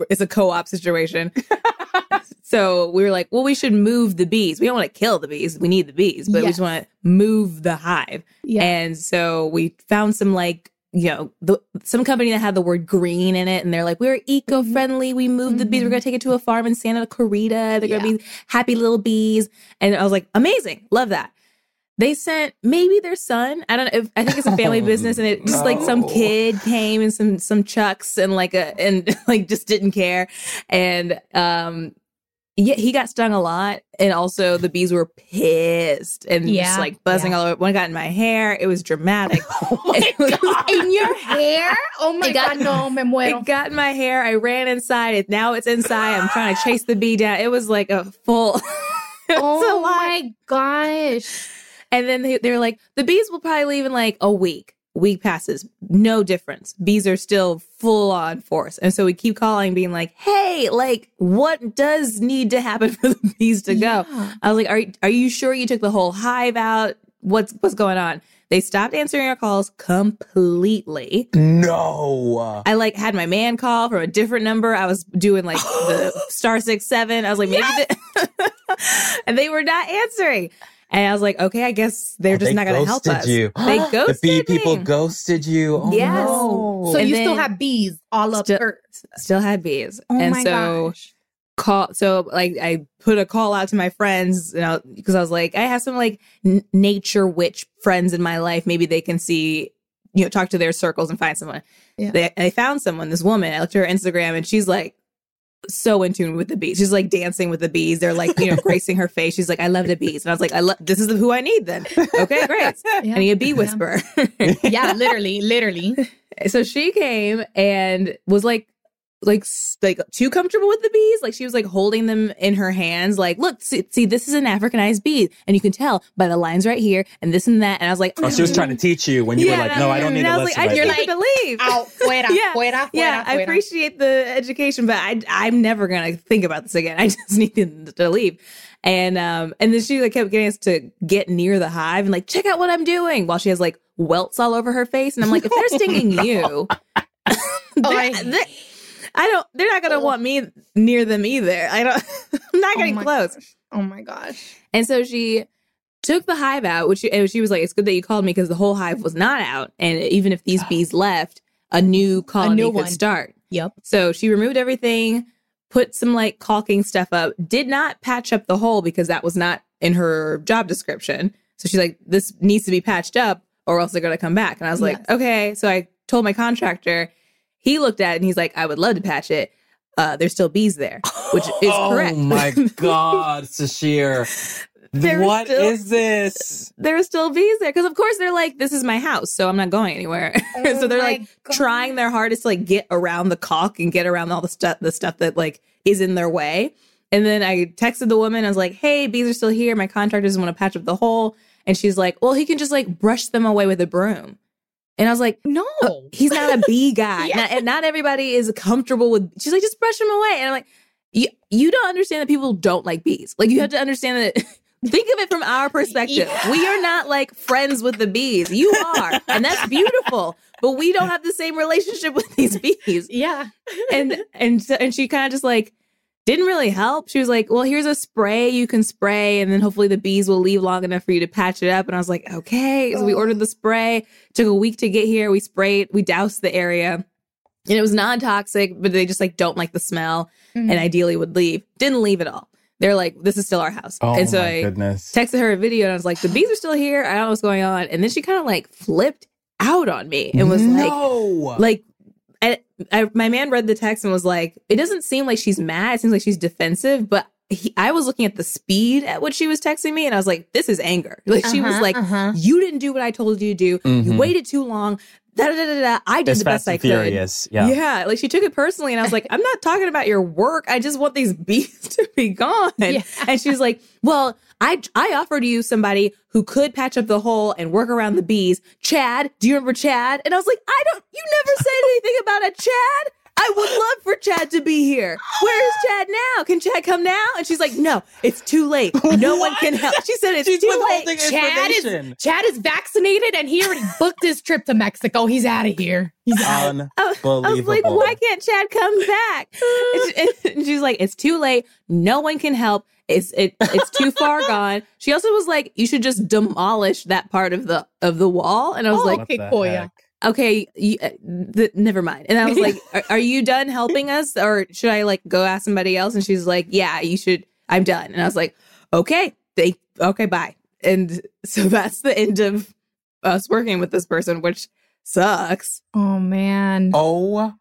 it's a co-op situation so we were like well we should move the bees we don't want to kill the bees we need the bees but we just want to move the hive yeah. and so we found some like you know the, some company that had the word green in it and they're like we're eco-friendly we moved the bees we're Mhm. going to take it to a farm in santa clarita they're Yeah. going to be happy little bees and i was like amazing love that they sent maybe their son. I don't know. If, I think it's a family Oh, business, and it just like some kid came and some some chucks and like a and like just didn't care, and um, yeah, he got stung a lot, and also the bees were pissed and Yeah, just like buzzing yeah. all over. One got in my hair. It was dramatic. It oh was- in your hair? Oh my It got- god, no, me muero. It got in my hair. I ran inside. It now it's inside. I'm trying to chase the bee down. It was like a full. it a Oh my gosh. And then they, they're like, the bees will probably leave in like a week. Week passes, no difference. Bees are still full on force. And so we keep calling, being like, hey, like, what does need to happen for the bees to go? Yeah. I was like, are, are you sure you took the whole hive out? What's, what's going on? They stopped answering our calls completely. no. I like had my man call from a different number. I was doing like the star six seven. I was like, maybe, the- and they were not answering. And I was like, okay, I guess they're Oh, just they not going to help us. you. They ghosted you. the bee people me. ghosted you. Oh, Yes. no. So And you still have bees all up Still- or Still had bees, Oh and my so gosh. call. So like I put a call out to my friends, you know, because I was like, I have some like n- nature witch friends in my life. Maybe they can see, you know, talk to their circles and find someone. Yeah. They, I found someone, this woman. I looked at her Instagram, and she's like so in tune with the bees. She's like dancing with the bees. They're like, you know, gracing her face. She's like, I love the bees. And I was like, I love this is who I need then. Okay, great. Yeah. I need a bee whisperer. yeah, literally, literally. so she came and was like like like too comfortable with the bees. Like she was like holding them in her hands. Like, look, see, see this is an Africanized bee, and you can tell by the lines right here and this and that. And I was like, Oh, she was trying to teach you when you Yeah, were like, no, I don't need and to I was listen. like, I right just now. need to leave. Out, fuera, Yeah. fuera, yeah, fuera, I appreciate the education, but I I'm never gonna think about this again. I just need to leave. And um and then she like kept getting us to get near the hive and like check out what I'm doing while she has like welts all over her face. And I'm like, if they're stinging you, Oh, I- they're- they're- I don't they're not gonna oh. want me near them either. I don't I'm not Oh getting my close. gosh. Oh my gosh. And so she took the hive out, which she, and she was like, "It's good that you called me because the whole hive was not out, and even if these bees left, a new colony new could one. start." Yep. So she removed everything, put some like caulking stuff up, did not patch up the hole because that was not in her job description. So she's like, "This needs to be patched up, or else they're gonna come back." And I was like, Yes. "Okay." So I told my contractor. He looked at it and he's like, "I would love to patch it." Uh, there's still bees there, which is oh correct. Oh my god, Sasheer. There What still- is this? there are still bees there because of course they're like this is my house so i'm not going anywhere so they're like God. trying their hardest to like get around the caulk and get around all the stuff the stuff that like is in their way and then i texted the woman i was like hey bees are still here my contractor doesn't want to patch up the hole and she's like well he can just like brush them away with a broom and i was like No. Uh, he's not a bee guy. Yeah. not, not everybody is comfortable with. She's like, just brush him away. And I'm like, you you don't understand that people don't like bees. Like you have to understand that. Think of it from our perspective. Yeah. We are not like friends with the bees. You are, and that's beautiful. But we don't have the same relationship with these bees. yeah. And and so, and she kind of just like didn't really help. She was like, "Well, here's a spray you can spray, and then hopefully the bees will leave long enough for you to patch it up." And I was like, "Okay." So we Oh. ordered the spray. Took a week to get here. We sprayed. We doused the area, and it was non toxic, but they just like don't like the smell, Mm. and ideally would leave. Didn't leave at all. They're like, "This is still our house," Oh and so my I goodness. texted her a video, and I was like, "The bees are still here. I don't know what's going on." And then she kind of like flipped out on me and was like, no. like I, I, my man read the text and was like, it doesn't seem like she's mad. It seems like she's defensive. But he, I was looking at the speed at which she was texting me, and I was like, this is anger. Like she was Uh-huh, like, uh-huh. you didn't do what I told you to do. You Mhm. waited too long. Da da da da da. I did it's the best I and could. Yeah. Yeah, like she took it personally, and I was like, I'm not talking about your work. I just want these bees to be gone. Yeah. And she was like, Well, I I offered you somebody who could patch up the hole and work around the bees. Chad, do you remember Chad? And I was like, I don't. You never said anything about a Chad. I would love for Chad to be here. Where's Chad now? Can Chad come now? And she's like, No, it's too late. No one can help. She said it's She's too withholding late. Chad is Chad is vaccinated and he already booked his trip to Mexico. He's out of here. He's out. Unbelievable. I was like, why can't Chad come back? And she- and she's like, it's too late. No one can help. It's it, it's too far gone. She also was like, you should just demolish that part of the of the wall. And I was Oh, like, What okay, the cool, yeah. Heck? okay, you, uh, th- never mind. And I was like, are, are you done helping us, or should I like go ask somebody else? And she's like, yeah, you should. I'm done. And I was like, okay, they okay, bye. And so that's the end of us working with this person, which sucks. Oh man. Oh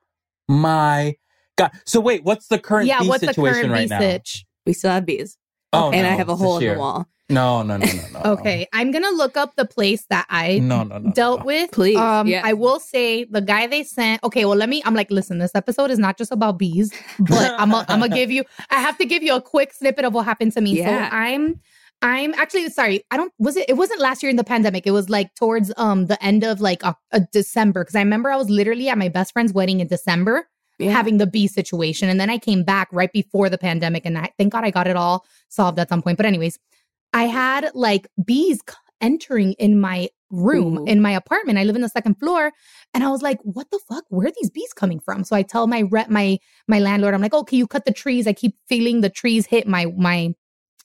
my god. So wait, what's the current yeah, bee what's the situation current right bee now? sitch? We still have bees. Oh, and I have a hole in the wall. No, no, no, no, no. no. Okay, I'm gonna look up the place that I No, no, no. dealt no. with. Please, Um, yeah. I will say the guy they sent. Okay, well, let me. I'm like, listen, this episode is not just about bees, but I'm. i I'm gonna give you. I have to give you a quick snippet of what happened to me. Yeah. So I'm. I'm actually sorry. I don't. Was it? It wasn't last year in the pandemic. It was like towards um the end of like a, a December because I remember I was literally at my best friend's wedding in December Yeah. having the bee situation. And then I came back right before the pandemic and I thank God I got it all solved at some point. But anyways, I had like bees entering in my room Ooh. in my apartment. I live in the second floor and I was like, what the fuck? Where are these bees coming from? So I tell my rep my my landlord, I'm like, oh, can you cut the trees? I keep feeling the trees hit my my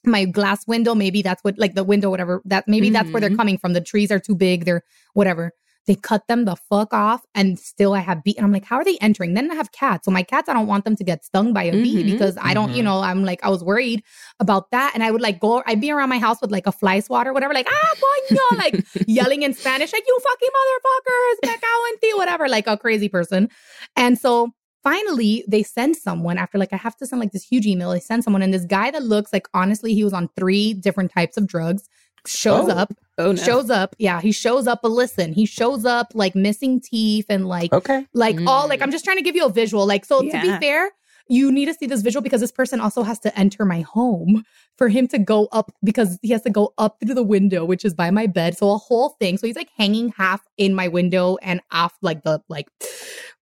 my glass window. Maybe that's what like the window, whatever. That maybe that's where they're Mhm. coming from. The trees are too big, they're whatever. They cut them the fuck off, and still I have bee. And I'm like, how are they entering? Then I have cats. So my cats, I don't want them to get stung by a bee Mhm. because I don't, you Mhm. know, I'm like, I was worried about that. And I would like go, I'd be around my house with like a fly swatter, whatever, like, ah, coño, like yelling in Spanish, like, you fucking motherfuckers, me cago en ti, whatever, like a crazy person. And so finally they send someone after like I have to send like this huge email. They send someone and this guy that looks like honestly he was on three different types of drugs, shows Oh. up, Oh no. shows up. Yeah, he shows up. But listen, he shows up like missing teeth and like Okay. like all Mm. like I'm just trying to give you a visual. Like so to be fair, you need to see this visual because this person also has to enter my home for him to go up because he has to go up through the window, which is by my bed. So a whole thing. So he's like hanging half in my window and off like the like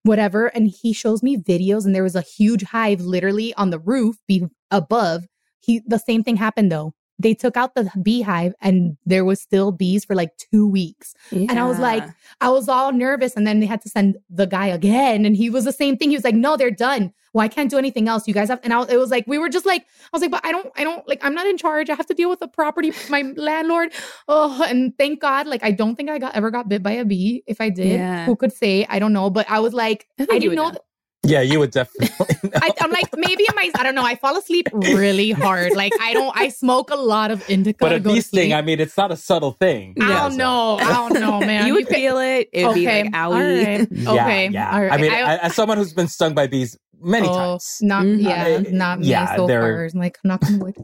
whatever. And he shows me videos and there was a huge hive literally on the roof be above. He the same thing happened though. They took out the beehive and there was still bees for like two weeks. And I was like, I was all nervous. And then they had to send the guy again. And he was the same thing. He was like, no, they're done. Well, I can't do anything else. You guys have, and I, it was like, we were just like, I was like, but I don't, I don't, like, I'm not in charge. I have to deal with the property, my landlord. Oh, and thank God, like, I don't think I got ever got bit by a bee. If I did, Yeah. who could say? I don't know. But I was like, I I, didn't know. know. Yeah, you would definitely. know. I, I'm like, maybe in my, I don't know. I fall asleep really hard. Like, I don't, I smoke a lot of indica. but to a go to bee sting. I mean, it's not a subtle thing. I Yeah. don't know. I don't know, man. you would could- feel it. It would be like all owie. right. Yeah, Okay. yeah. All right. I mean, I- as someone who's been stung by bees many Oh, times. Not Mhm. yeah, Uh, not me yeah, so they're- far. I'm like knock on wood.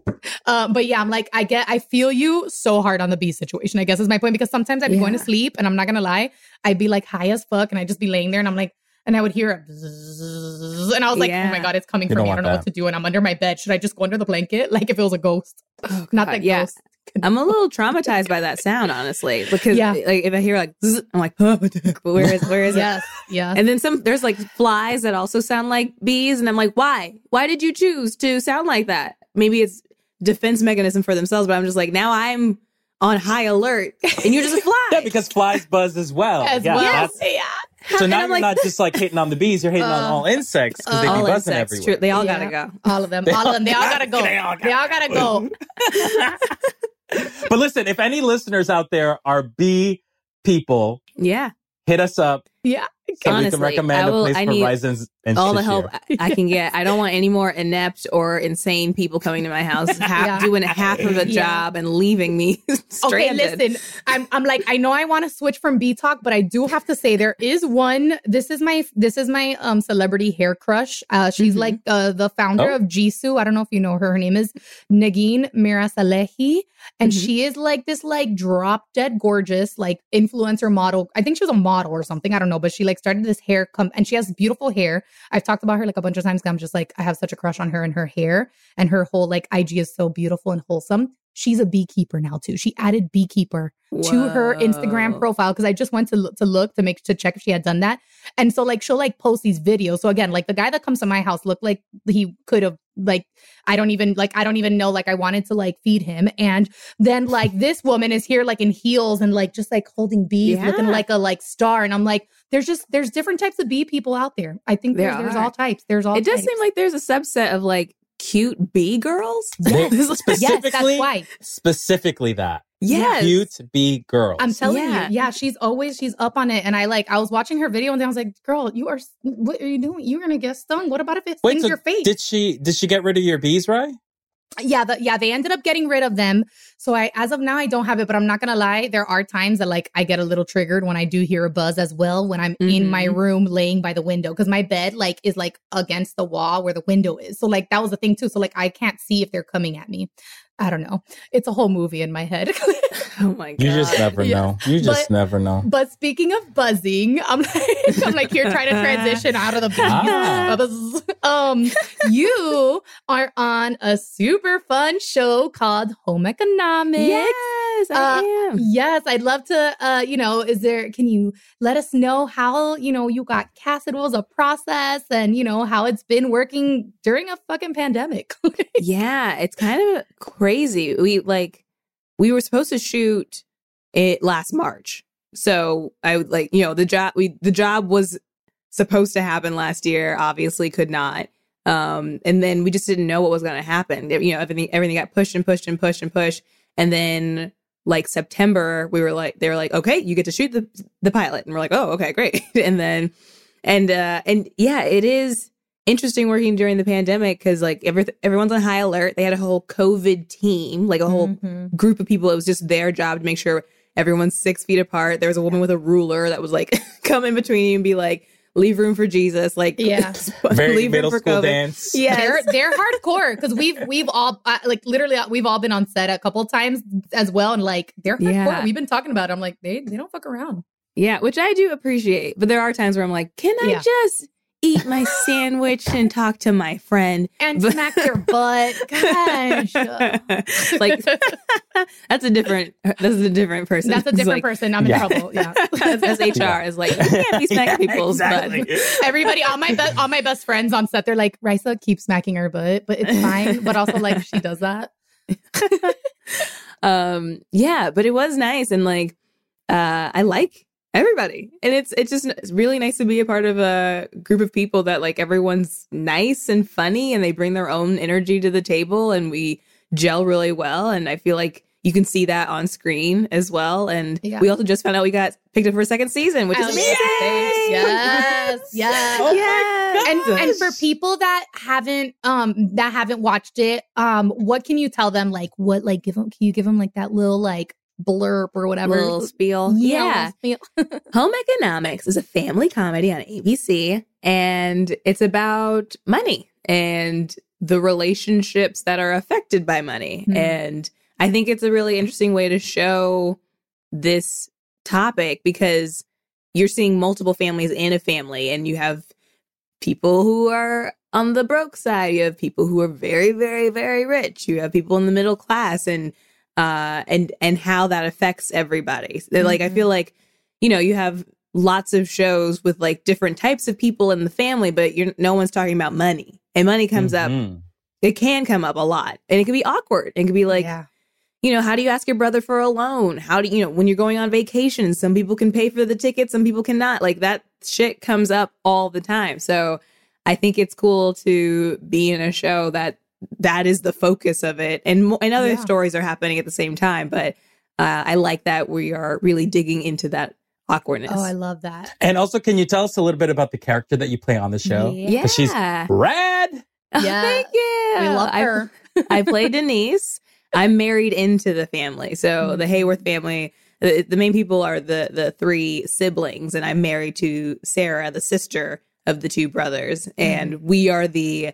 Uh, but yeah, I'm like I get I feel you so hard on the bee situation. I guess is my point because sometimes I'd be going to sleep and I'm not gonna lie, I'd be like high as fuck and I'd just be laying there and I'm like and I would hear a bzzz, and I was like, oh my god, it's coming You for me. I don't know what to do and I'm under my bed. Should I just go under the blanket like if it was a ghost? Oh, Not God, that yeah. ghost. I'm a little traumatized by that sound, honestly, because Yeah. like if I hear like, zzz, I'm like, oh, what the heck? But where is where is it? Yes, yes. And then some there's like flies that also sound like bees, and I'm like, why? Why did you choose to sound like that? Maybe it's defense mechanism for themselves, but I'm just like now I'm on high alert, and you're just a fly. Yeah, because flies buzz as well. As yeah, well. that's- yeah. So now you're like, not just like hitting on the bees, you're hitting on Uh, all insects because they be all buzzing insects, everywhere. true. They all Yeah. gotta go. All of them. All of them. They all gotta go. They all They all gotta go. But listen, if any listeners out there are bee people, Yeah, hit us up Yeah. So we Honestly, can recommend I will- a place I for need raisins and all the help I- I can get. I don't want any more inept or insane people coming to my house, half, Yeah. doing half of a Yeah. job and leaving me Okay, listen. I'm I'm like I know I want to switch from B talk, but I do have to say there is one. This is my this is my um celebrity hair crush. Uh, she's Mhm. like uh, the founder Oh. of Gisou. I don't know if you know her. Her name is Negin Mirsalehi, and Mhm. she is like this like drop dead gorgeous like influencer model. I think she was a model or something. I don't know, but she like started this hair come and she has beautiful hair. I've talked about her like a bunch of times. I'm just like I have such a crush on her and her hair and her whole like IG is so beautiful and wholesome. She's a beekeeper now too. She added beekeeper to her Instagram profile because I just went to look, to look to make to check if she had done that. And so like she'll like post these videos. So again, like the guy that comes to my house looked like he could have like I don't even like I don't even know like I wanted to like feed him. And then like this woman is here like in heels and like just like holding bees, looking like a like star. And I'm like, there's just there's different types of bee people out there. I think There there's, there's all types. There's all It does types. seem like there's a subset of like cute bee girls. They- yes, that's specifically, why. specifically that Yes. cute bee girls. I'm telling Yeah. you, yeah, she's always she's up on it, and I like I was watching her video, and then I was like, "Girl, you are what are you doing? You're gonna get stung. What about if it Wait, stings so your face?" did she did she get rid of your bees, right? Yeah, the, yeah, they ended up getting rid of them. So I, as of now, I don't have it, but I'm not gonna lie, there are times that like I get a little triggered when I do hear a buzz as well when I'm in my Mhm. room laying by the window because my bed like is like against the wall where the window is. So like that was the thing too. So like I can't see if they're coming at me. I don't know. It's a whole movie in my head. Oh my god. You just never Yeah. know. You just But- never know. But speaking of buzzing, I'm like, I'm like here trying to transition out of the bees. Ah. Buzz. Um, you are on a super fun show called Home Economics. Yes, I Uh, am. Yes, I'd love to. Uh, you know, is there? Can you let us know how you know you got cast? It was a process, and you know how it's been working during a fucking pandemic. yeah, it's kind of crazy. We like we were supposed to shoot it last March. So I would like, you know, the job we the job was supposed to happen last year, obviously could not. Um and then we just didn't know what was going to happen. You know, everything everything got pushed and pushed and pushed and pushed and then like September we were like they were like, "Okay, you get to shoot the the pilot." And we're like, "Oh, okay, great." and then and uh and yeah, it is interesting working during the pandemic because like every, everyone's on high alert. They had a whole COVID team, like a whole Mhm. group of people. It was just their job to make sure everyone's six feet apart. There was a woman with a ruler that was like come in between you and be like, leave room for Jesus. Like, Yeah. Very leave room middle for school COVID. dance. Yes. They're they're hardcore because we've we've all uh, like literally uh, we've all been on set a couple times as well, and like they're hardcore. Yeah. We've been talking about. It. I'm like they they don't fuck around. Yeah, which I do appreciate. But there are times where I'm like, can I Yeah. just eat my sandwich and talk to my friend? And smack your butt, gosh. like that's a different that's a different person. That's a different like, person. I'm in Yeah. trouble. Yeah. as, as HR is like, you can't be smacking people's exactly. butt. Everybody, all my be- all my best friends on set, they're like, Risa keeps smacking her butt, but it's fine. But also, like, she does that. um yeah but it was nice and like uh i like everybody. And it's it's just it's really nice to be a part of a group of people that like everyone's nice and funny and they bring their own energy to the table and we gel really well. And i feel like you can see that on screen as well. And Yeah. we also just found out we got picked up for a second season which is Oh, amazing. Yes, yes. Oh my and and for people that haven't um that haven't watched it um what can you tell them? Like what like give them can you give them like that little like blurb or whatever. Little spiel. Yeah yeah. Home Economics is a family comedy on ABC, and it's about money and the relationships that are affected by money. Hmm. And I think it's a really interesting way to show this topic because you're seeing multiple families in a family, and you have people who are on the broke side, you have people who are very, very, very rich, you have people in the middle class, and uh, and and how that affects everybody. So, Like I feel like you know you have lots of shows with like different types of people in the family, but you're no one's talking about money, and money comes up. Mhm. It can come up a lot, and it can be awkward. It can be like yeah you know, how do you ask your brother for a loan? How do you know when you're going on vacation? Some people can pay for the ticket, some people cannot. Like that shit comes up all the time. So I think it's cool to be in a show that that is the focus of it, and and other Yeah. stories are happening at the same time. But uh, I like that we are really digging into that awkwardness. oh i love that And also, can you tell us a little bit about the character that you play on the show? Yeah, she's rad. Oh, Yeah. thank you. we love her I play Denise. I'm married into the family. So the Hayworth family, the, the main people are the the three siblings, and I'm married to Sarah, the sister of the two brothers, and we are the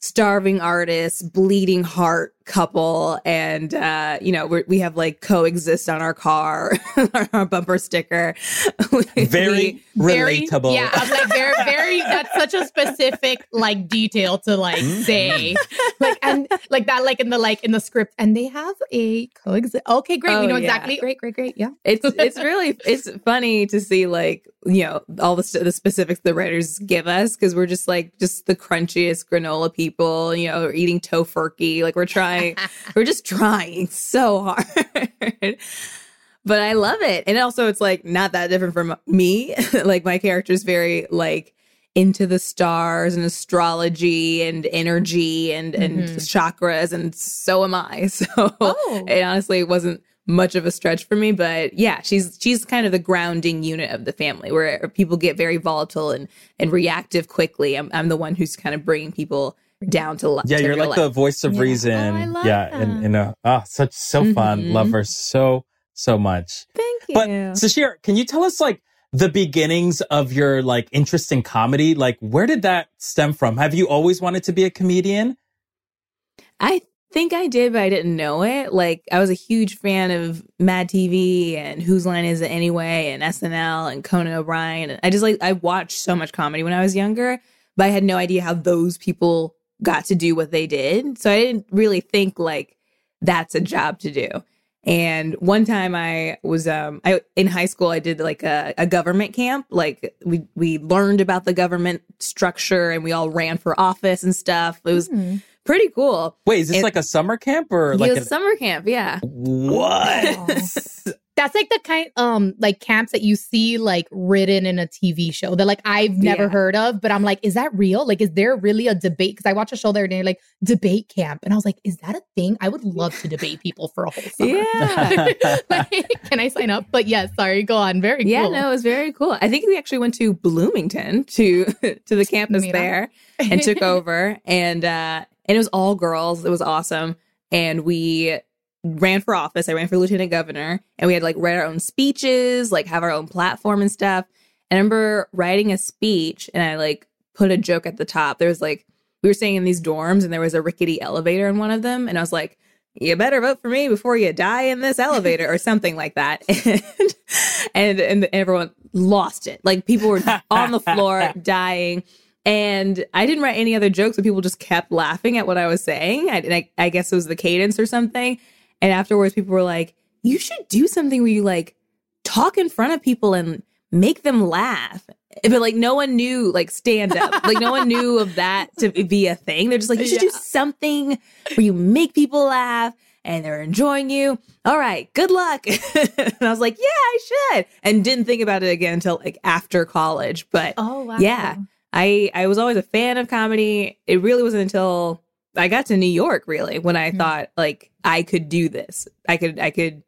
starving artists, bleeding heart couple, and uh, you know we're, we have like coexist on our car, our bumper sticker. We- Very very relatable. yeah i'm like very very that's such a specific like detail to like say like and like that like in the like in the script and they have a coexist okay great Oh, we know yeah. exactly great great great yeah it's it's really it's funny to see like you know all the the specifics the writers give us because we're just like just the crunchiest granola people you know eating tofurkey like we're trying we're just trying so hard. But i love it. And also it's like not that different from me. Like my character is very like into the stars and astrology and energy and and Mhm. chakras and so am i. So Oh. it honestly wasn't much of a stretch for me. But yeah she's she's kind of the grounding unit of the family where people get very volatile and and reactive quickly. I'm, I'm the one who's kind of bringing people down to life Yeah, you're like the voice of Yeah. reason. Oh, I love yeah, and that. and uh, ah, such so fun. Mhm. Love her so so much. thank you But Sasheer, can you tell us like the beginnings of your like interest in comedy? Like, where did that stem from? Have you always wanted to be a comedian? I think I did, but I didn't know it. Like I was a huge fan of Mad TV and Whose Line Is It Anyway and SNL and Conan O'Brien. And I just like I watched so much comedy when I was younger, but I had no idea how those people got to do what they did. So I didn't really think like that's a job to do. And one time I was um I in high school I did like a, a government camp. Like we we learned about the government structure and we all ran for office and stuff. It was Hmm. Pretty cool. Wait, is this It- like a summer camp or like a summer camp, yeah. what? That's like the kind um like camps that you see like written in a TV show that like I've never Yeah. heard of, but I'm like, is that real? Like, is there really a debate? Because I watched a show there and they're like debate camp, and I was like, is that a thing? I would love to debate people for a whole summer. Yeah. like, can I sign up? But yes, sorry, go on. Very cool. Yeah, cool. no, it was very cool. I think we actually went to Bloomington to to the campus Mira. there and took over and uh and it was all girls. It was awesome. And we ran for office. I ran for lieutenant governor and we had like write our own speeches, like have our own platform and stuff. And I remember writing a speech and I like put a joke at the top. There was like, we were staying in these dorms and there was a rickety elevator in one of them. And I was like, you better vote for me before you die in this elevator or something like that. And, and, and everyone lost it. Like people were on the floor dying. And I didn't write any other jokes, but people just kept laughing at what I was saying. I, I, I guess it was the cadence or something. And afterwards, people were like, you should do something where you like talk in front of people and make them laugh. But like no one knew like stand up. like no one knew of that to be a thing. They're just like, you should do something where you make people laugh and they're enjoying you. All right, good luck. and I was like, yeah, I should. And didn't think about it again until like after college. But Oh wow. yeah, I I was always a fan of comedy. It really wasn't until I got to New York really when I Mhm. thought like I could do this. I could I could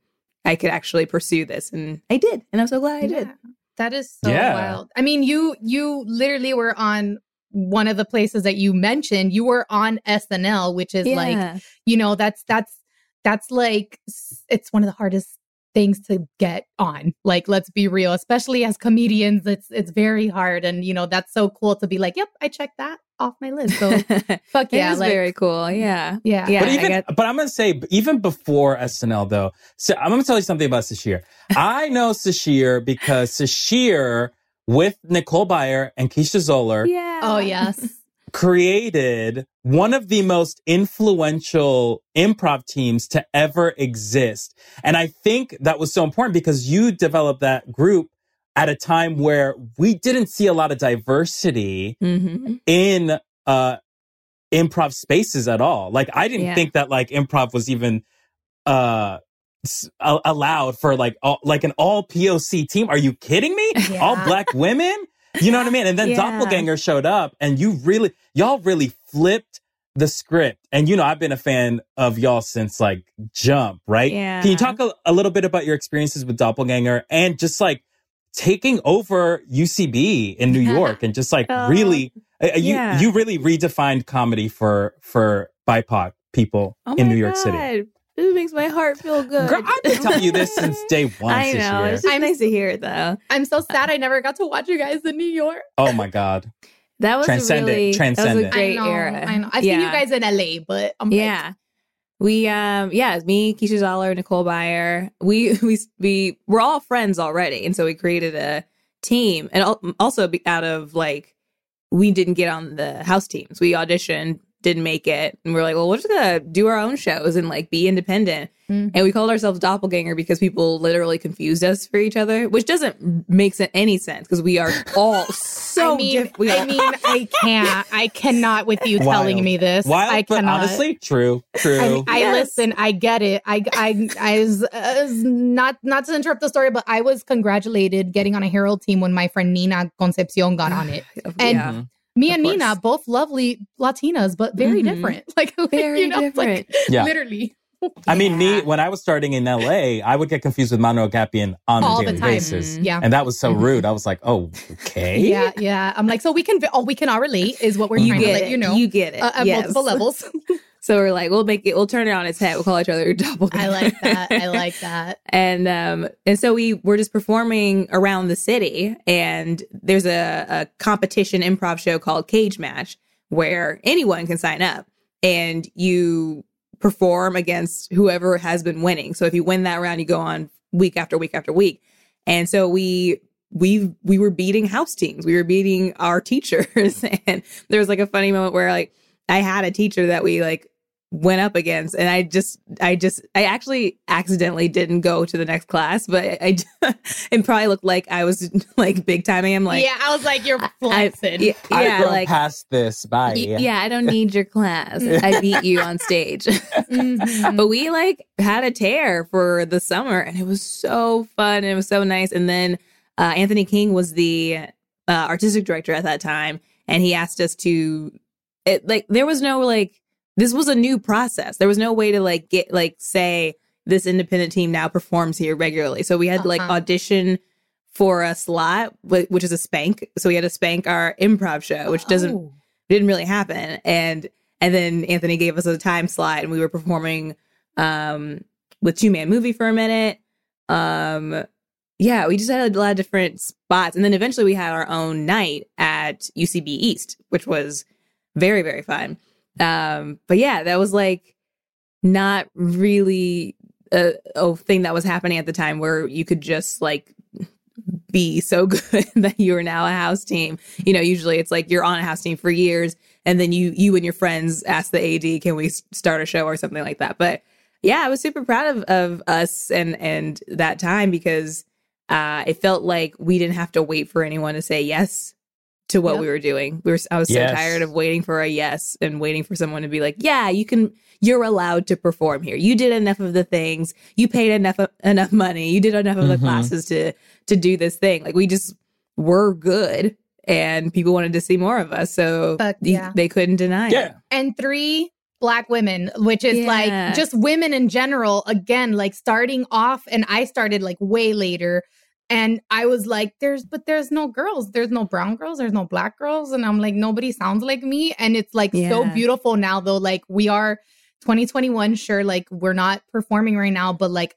I could actually pursue this and I did. And I'm so glad I did. That is so Yeah. wild. I mean, you you literally were on one of the places that you mentioned. You were on SNL, which is like, you know, that's that's that's like it's one of the hardest things to get on. Like, let's be real, especially as comedians, it's it's very hard. And you know, that's so cool to be like, yep, I checked that off my list. So fuck yeah, is like very cool. Yeah. yeah. Yeah. but even, got- but I'm gonna say, even before SNL though, so I'm gonna tell you something about Sasheer. I know Sasheer because Sasheer with Nicole Byer and Keisha Zollar yeah. Oh yes. Created one of the most influential improv teams to ever exist. And I think that was so important because you developed that group at a time where we didn't see a lot of diversity hmm in uh improv spaces at all. Like I didn't Yeah. think that like improv was even uh allowed for like all, like an all POC team. Are you kidding me? All black women? You know what I mean? And then Yeah. Doppelganger showed up and you really y'all really flipped the script. And you know, I've been a fan of y'all since like Jump, right? Yeah. Can you talk a, a little bit about your experiences with Doppelganger and just like taking over UCB in New York and just like Oh, really uh, you yeah. you really redefined comedy for for BIPOC people Oh in New York City. God. This makes my heart feel good. Girl, I've been telling you this since day one. I this know. year. It's just I'm- nice to hear it though. I'm so sad I never got to watch you guys in New York. Oh my god. That was Transcendent, really that was a transcendent. great I know, era. I know. I've seen you guys in LA, but I'm like, Yeah. We um yeah, me, Keisha Zollar, Nicole Byer. We we we we're all friends already, and so we created a team, and also out of like we didn't get on the house teams. We auditioned, didn't make it, and we're like, well, we're just gonna do our own shows and like be independent. Mhm. And we called ourselves Doppelganger because people literally confused us for each other, which doesn't make any sense because we are all so I mean, different. I mean, I can't. I cannot with you telling me this. Wild, I but cannot. honestly, true, true. I, mean, I Yes. listen. I get it. I, I, I was, uh, not, not to interrupt the story, but I was congratulated getting on a Herald team when my friend Nina Concepcion got on it. And yeah. Me Of and Nina, both lovely Latinas, but very Mhm. different. Like, like, Very you know, like, different. Yeah. literally. I mean, me when I was starting in LA, I would get confused with Manuel Gapian on All a the daily time. basis. Mhm. Yeah. And that was so Mhm. rude. I was like, oh, okay. Yeah, yeah. I'm like, so we can, oh, we can all relate, is what we're you trying get to let it. you know. You get it. uh, at Yes. multiple levels. So we're like, we'll make it. We'll turn it on its head. We'll call each other double. I like that. I like that. And um, and so we were just performing around the city, and there's a, a competition improv show called Cage Match where anyone can sign up, and you perform against whoever has been winning. So if you win that round, you go on week after week after week. And so we we we were beating house teams. We were beating our teachers, and there was like a funny moment where like I had a teacher that we like went up against and i just i just i actually accidentally didn't go to the next class but i, I it probably looked like i was like big timing him like yeah, I was like, you're I, flexing. yeah, I've yeah grown like past this. Bye. y- yeah i don't need your class i beat you on stage Mhm. but we like had a tear for the summer and it was so fun and it was so nice and then uh, anthony king was the uh, artistic director at that time and he asked us to it like there was no like this was a new process there was no way to like get like say this independent team now performs here regularly so we had like Uh-huh. audition for a slot wh- which is a spank so we had to spank our improv show which doesn't Oh. didn't really happen and and then anthony gave us a time slot and we were performing um with two man movie for a minute um yeah, we just had a lot of different spots. And then eventually we had our own night at UCB East, which was very, very fun. Um, but yeah, that was like not really a, a thing that was happening at the time where you could just like be so good that you are now a house team. You know, usually it's like you're on a house team for years and then you you and your friends ask the AD, can we start a show or something like that. But yeah, I was super proud of of us and and that time because uh it felt like we didn't have to wait for anyone to say yes to what Yep. we were doing. We were I was so Yes. tired of waiting for a yes and waiting for someone to be like, "Yeah, you can you're allowed to perform here. You did enough of the things. You paid enough enough money. You did enough of the Mhm. classes to to do this thing." Like we just were good and people wanted to see more of us. So Fuck yeah. they couldn't deny it. And three black women which is Yeah. like just women in general again like starting off and i started like way later and i was like there's but there's no girls. There's no brown girls. There's no black girls. And i'm like nobody sounds like me. And it's like so beautiful now though like we are 2021 sure like we're not performing right now but like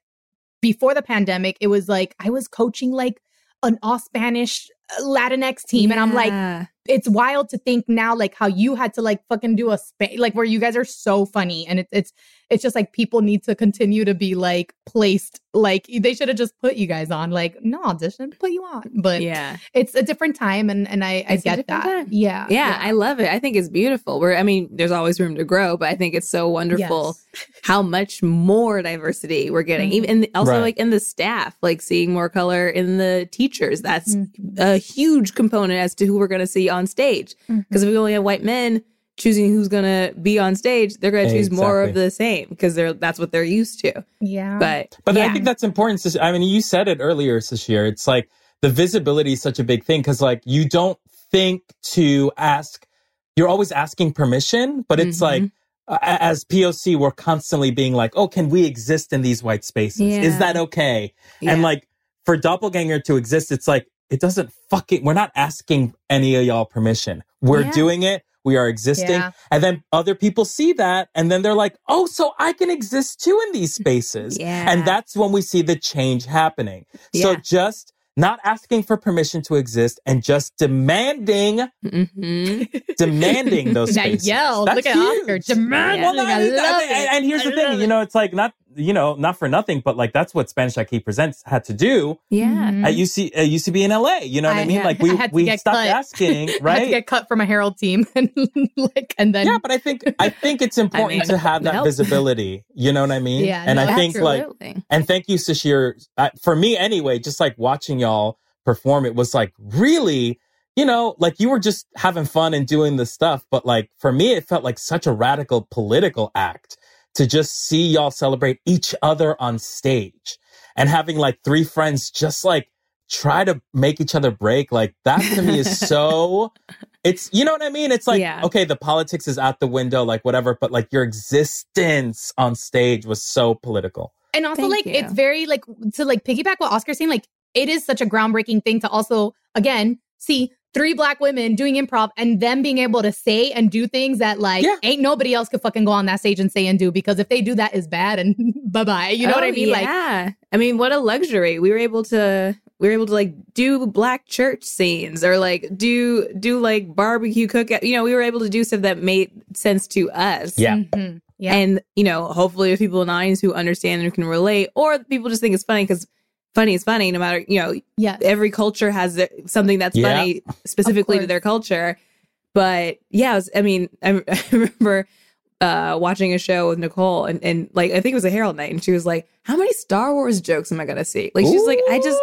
before the pandemic it was like i was coaching like an all spanish uh, latinx team and i'm like it's wild to think now like how you had to like fucking do a spa- like where you guys are so funny and it, it's it's just like people need to continue to be like placed like they should have just put you guys on like no audition put you on but yeah. it's a different time and and i i It's a get different that time. yeah yeah, I love it. I think it's beautiful. We're, I mean, there's always room to grow, but I think it's so wonderful Yes. how much more diversity we're getting. Mhm. Even in the, also Right. like in the staff, like seeing more color in the teachers. That's Mhm. a huge component as to who we're going to see on stage. Because if we only have white men choosing who's going to be on stage, they're going to choose more of the same because they're that's what they're used to. yeah But But yeah. I think that's important. Sis- I mean, you said it earlier, Sasheer. It's like the visibility is such a big thing because, like, you don't think to ask. You're always asking permission, but it's Mhm. like, uh, as POC, we're constantly being like, "Oh, can we exist in these white spaces? Yeah. Is that okay?" And like, for doppelganger to exist, it's like it doesn't fucking. We're not asking any of y'all permission. We're Yeah. doing it. We are existing. Yeah. And then other people see that, and then they're like, "Oh, so I can exist too in these spaces." Yeah. And that's when we see the change happening. Yeah. So just not asking for permission to exist and just demanding, Mhm. demanding those that spaces. yell That's look at huge. oscar demand Well, I and- love and, it. and here's I the thing, love you know, it's like not, you know, not for nothing, but like that's what Spanish Aki Presents had to do yeah. Mhm. at UC, at UCB in LA. You know what I, I- mean? yeah, like we, had we stopped cut. asking, I had to get cut from a herald team and like and then yeah, but I think I think it's important mean, to have that help. visibility. You know what I mean? Yeah, and no, I think like And thank you, Sasheer. Uh, for me, anyway, just like watching y'all perform, it was like really, you know, like you were just having fun and doing the stuff. But like for me, it felt like such a radical political act to just see y'all celebrate each other on stage and having like three friends just like try to make each other break. Like that to me is so. It's you know what I mean. It's like Yeah. okay, the politics is out the window, like whatever. But like your existence on stage was so political. and also Thank like you. it's very like to like piggyback what Oscar's saying, like it is such a groundbreaking thing to also again see three black women doing improv and them being able to say and do things that like Yeah. ain't nobody else could fucking go on that stage and say and do because if they do that is bad and bye bye. You know what I Oh, mean? Like yeah. I mean, what a luxury. We were able to we were able to like do black church scenes or like do do like barbecue cook. You know, we were able to do stuff that made sense to us. Yeah. mhm, yeah. And you know, hopefully, there's people in the audience who understand and who can relate, or people just think it's funny because funny is funny. No matter you know, yeah. every culture has something that's Yeah. funny specifically to their culture. But yeah, was, I mean, I, I remember uh, watching a show with Nicole, and, and like I think it was a Herald night, and she was like, "How many Star Wars jokes am I gonna see?" Like she's like, "I just."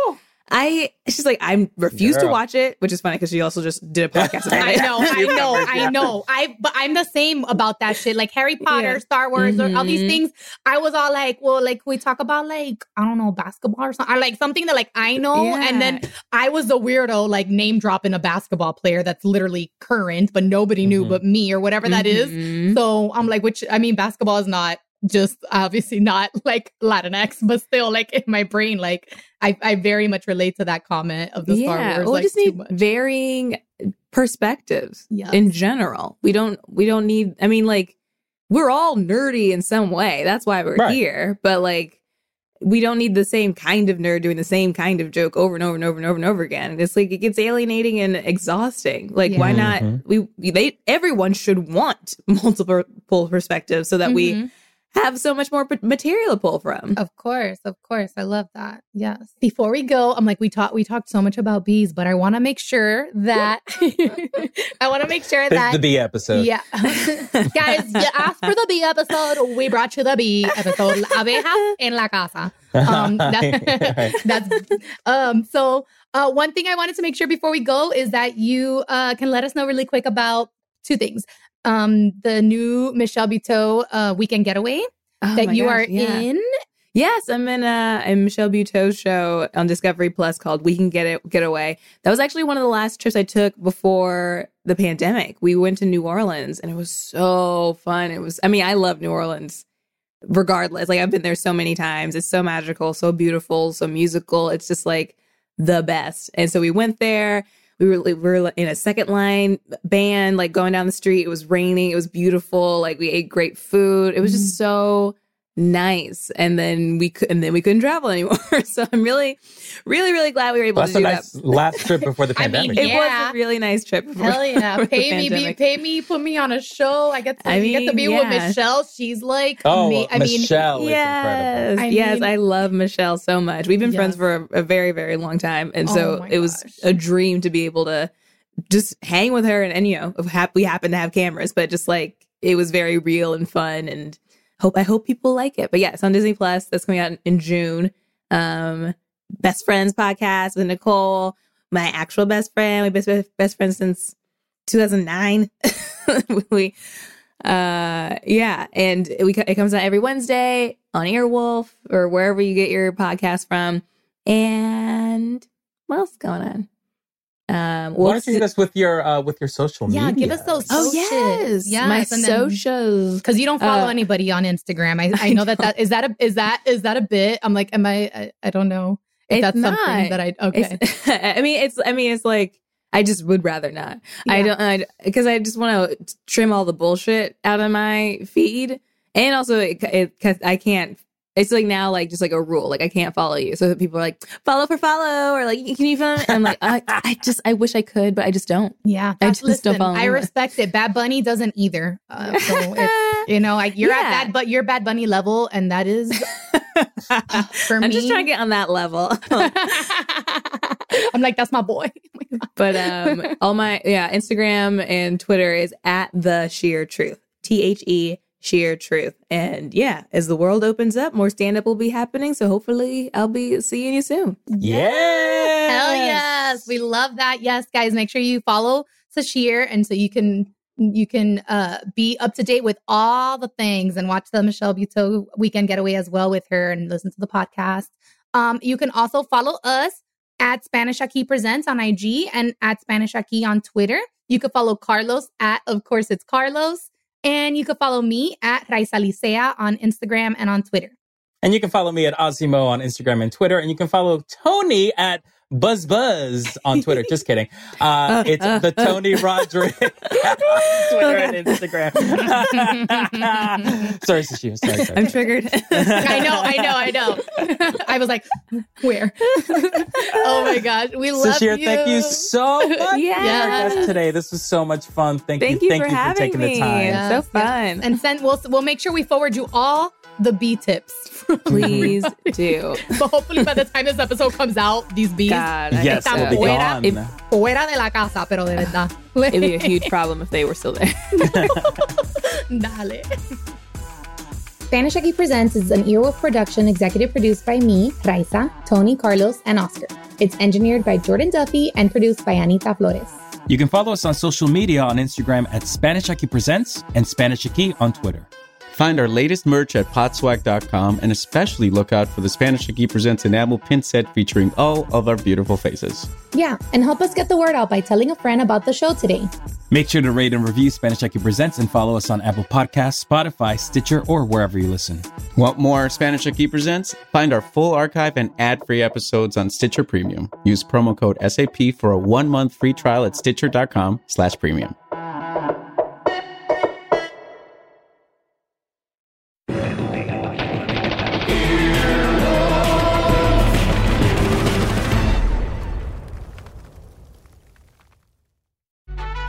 Ooh. I she's like I refuse to Girl. watch it, which is funny because she also just did a podcast about I know, I know, I know. I but I'm the same about that shit. Like Harry Potter, Yeah. Star Wars, or all these Mhm. things. I was all like, well, like we talk about like I don't know basketball or something. I like something that like I know, and then I was the weirdo like name dropping a basketball player that's literally current, but nobody knew Mhm. but me or whatever that is. Mhm. So I'm like, which I mean, basketball is not just obviously not like Latinx, but still like in my brain, like I, I very much relate to that comment of the Star Wars. well, we like, just need varying perspectives Yes. in general. We don't we don't need I mean like we're all nerdy in some way. That's why we're Right. here. But like we don't need the same kind of nerd doing the same kind of joke over and over and over and over and over again. It's like it gets alienating and exhausting. Like, why Yeah. not? We they everyone should want multiple perspectives so that we Mhm. Have so much more material to pull from. Of course, of course. I love that. Yes. Before we go, I'm like, we talked we talked so much about bees, but I want to make sure that I want to make sure that the B episode. Yeah. Guys, you asked for the bee episode. We brought you the bee episode. La abeja en la casa. Um, that- that's um so uh one thing I wanted to make sure before we go is that you uh can let us know really quick about two things. Um the new Michelle Buteau uh weekend getaway Oh that you gosh, are yeah. in. Yes, I'm in a, a Michelle Buteau show on Discovery Plus called "We Can Get It Get Away." That was actually one of the last trips I took before the pandemic. We went to New Orleans, and it was so fun. It was, I mean, I love New Orleans, regardless. Like I've been there so many times. It's so magical, so beautiful, so musical. It's just like the best. And so we went there. We were we were in a second line band, like going down the street. It was raining. It was beautiful. Like we ate great food. It was just mm-hmm. so nice. And then we could, and then we couldn't travel anymore. so I'm really, really, really glad we were able That's to a do nice that. last trip before the I mean, pandemic. It was a really nice trip. before- Hell yeah. Pay me, be, pay me, put me on a show. I get to, I you get to mean, be with. Michelle. She's like, oh, me. I mean, Michelle is incredible. Yes, I yes, mean- I love Michelle so much. We've been friends for a, a very, very long time, and Oh so it was gosh. a dream to be able to just hang with her. And, and you know, we happen to have cameras, but just like it was very real and fun. And hope I hope people like it. But yeah, it's on Disney Plus. That's coming out in, June. Um, Best Friends podcast with Nicole, my actual best friend. We best best friends since 2009. we uh yeah and we it comes out every wednesday on earwolf or wherever you get your podcast from and what else is going on um Why don't you hit us with your uh, with your social Yeah, media? Yeah, give us those oh socials. yes Yes, my and socials because you don't follow Uh, anybody on Instagram. I, I know that that is that a is that is that a bit. I'm like, am I? I, I don't know if It's that's not. something that I okay. It's- i mean it's i mean it's like i just would rather not i don't I because I, just want to trim all the bullshit out of my feed and also it, it 'cause i can't it's like now like just like a rule like i can't follow you so that people are like follow for follow or like can you follow and i'm like I, I just i wish i could but i just don't Yeah, I just don't listen, follow I respect it. Bad Bunny doesn't either. Uh, so you know, like you're Yeah. at bad, but you're Bad Bunny level, and that is for me. i'm just trying to get on that level I'm like, that's my boy. but um all my yeah instagram and twitter is at the sheer truth t-h-e sheer truth and yeah as the world opens up more stand-up will be happening so hopefully i'll be seeing you soon Yeah. Hell yes, we love that. Yes, guys, make sure you follow Sasheer, and so you can you can uh, be up to date with all the things and watch the Michelle Buteau weekend getaway as well with her and listen to the podcast. Um, you can also follow us at Spanish Aki Presents on IG and at Spanish Aki on Twitter. You can follow Carlos at, of course, it's Carlos. And you can follow me at Raisa Licea on Instagram and on Twitter. And you can follow me at Osimo on Instagram and Twitter. And you can follow Tony at Buzz Buzz on Twitter. Just kidding. Uh, it's the Tony Rodriguez Twitter and Instagram. sorry, Sashia. Sorry, sorry. i'm triggered I know, I know, I know. I was like, where? oh my gosh. We love Sasheer, you. thank you so much for Yes. joining us today. This was so much fun. Thank, thank you. you Thank for you for having taking me the time. Yeah. so Yes, fun And send we'll we'll make sure we forward you all the bee tips. please do but hopefully by the time this episode comes out, these bees god Yes, Están we'll be fuera. gone. If- fuera de la casa, pero de verdad. it'd be a huge problem if they were still there Dale. Spanish Aki Presents is an Earwolf production executive produced by me, Raisa, Tony, Carlos, and Oscar. It's engineered by Jordan Duffy and produced by Anita Flores. You can follow us on social media on Instagram at Spanish Aki Presents and Spanish Aki on Twitter. Find our latest merch at podswag.com and especially look out for the Spanish Aki Presents enamel pin set featuring all of our beautiful faces. Yeah, and help us get the word out by telling a friend about the show today. Make sure to rate and review Spanish Aki Presents and follow us on Apple Podcasts, Spotify, Stitcher, or wherever you listen. Want more Spanish Aki Presents? Find our full archive and ad-free episodes on Stitcher Premium. Use promo code SAP for a one-month free trial at stitcher.com slash premium.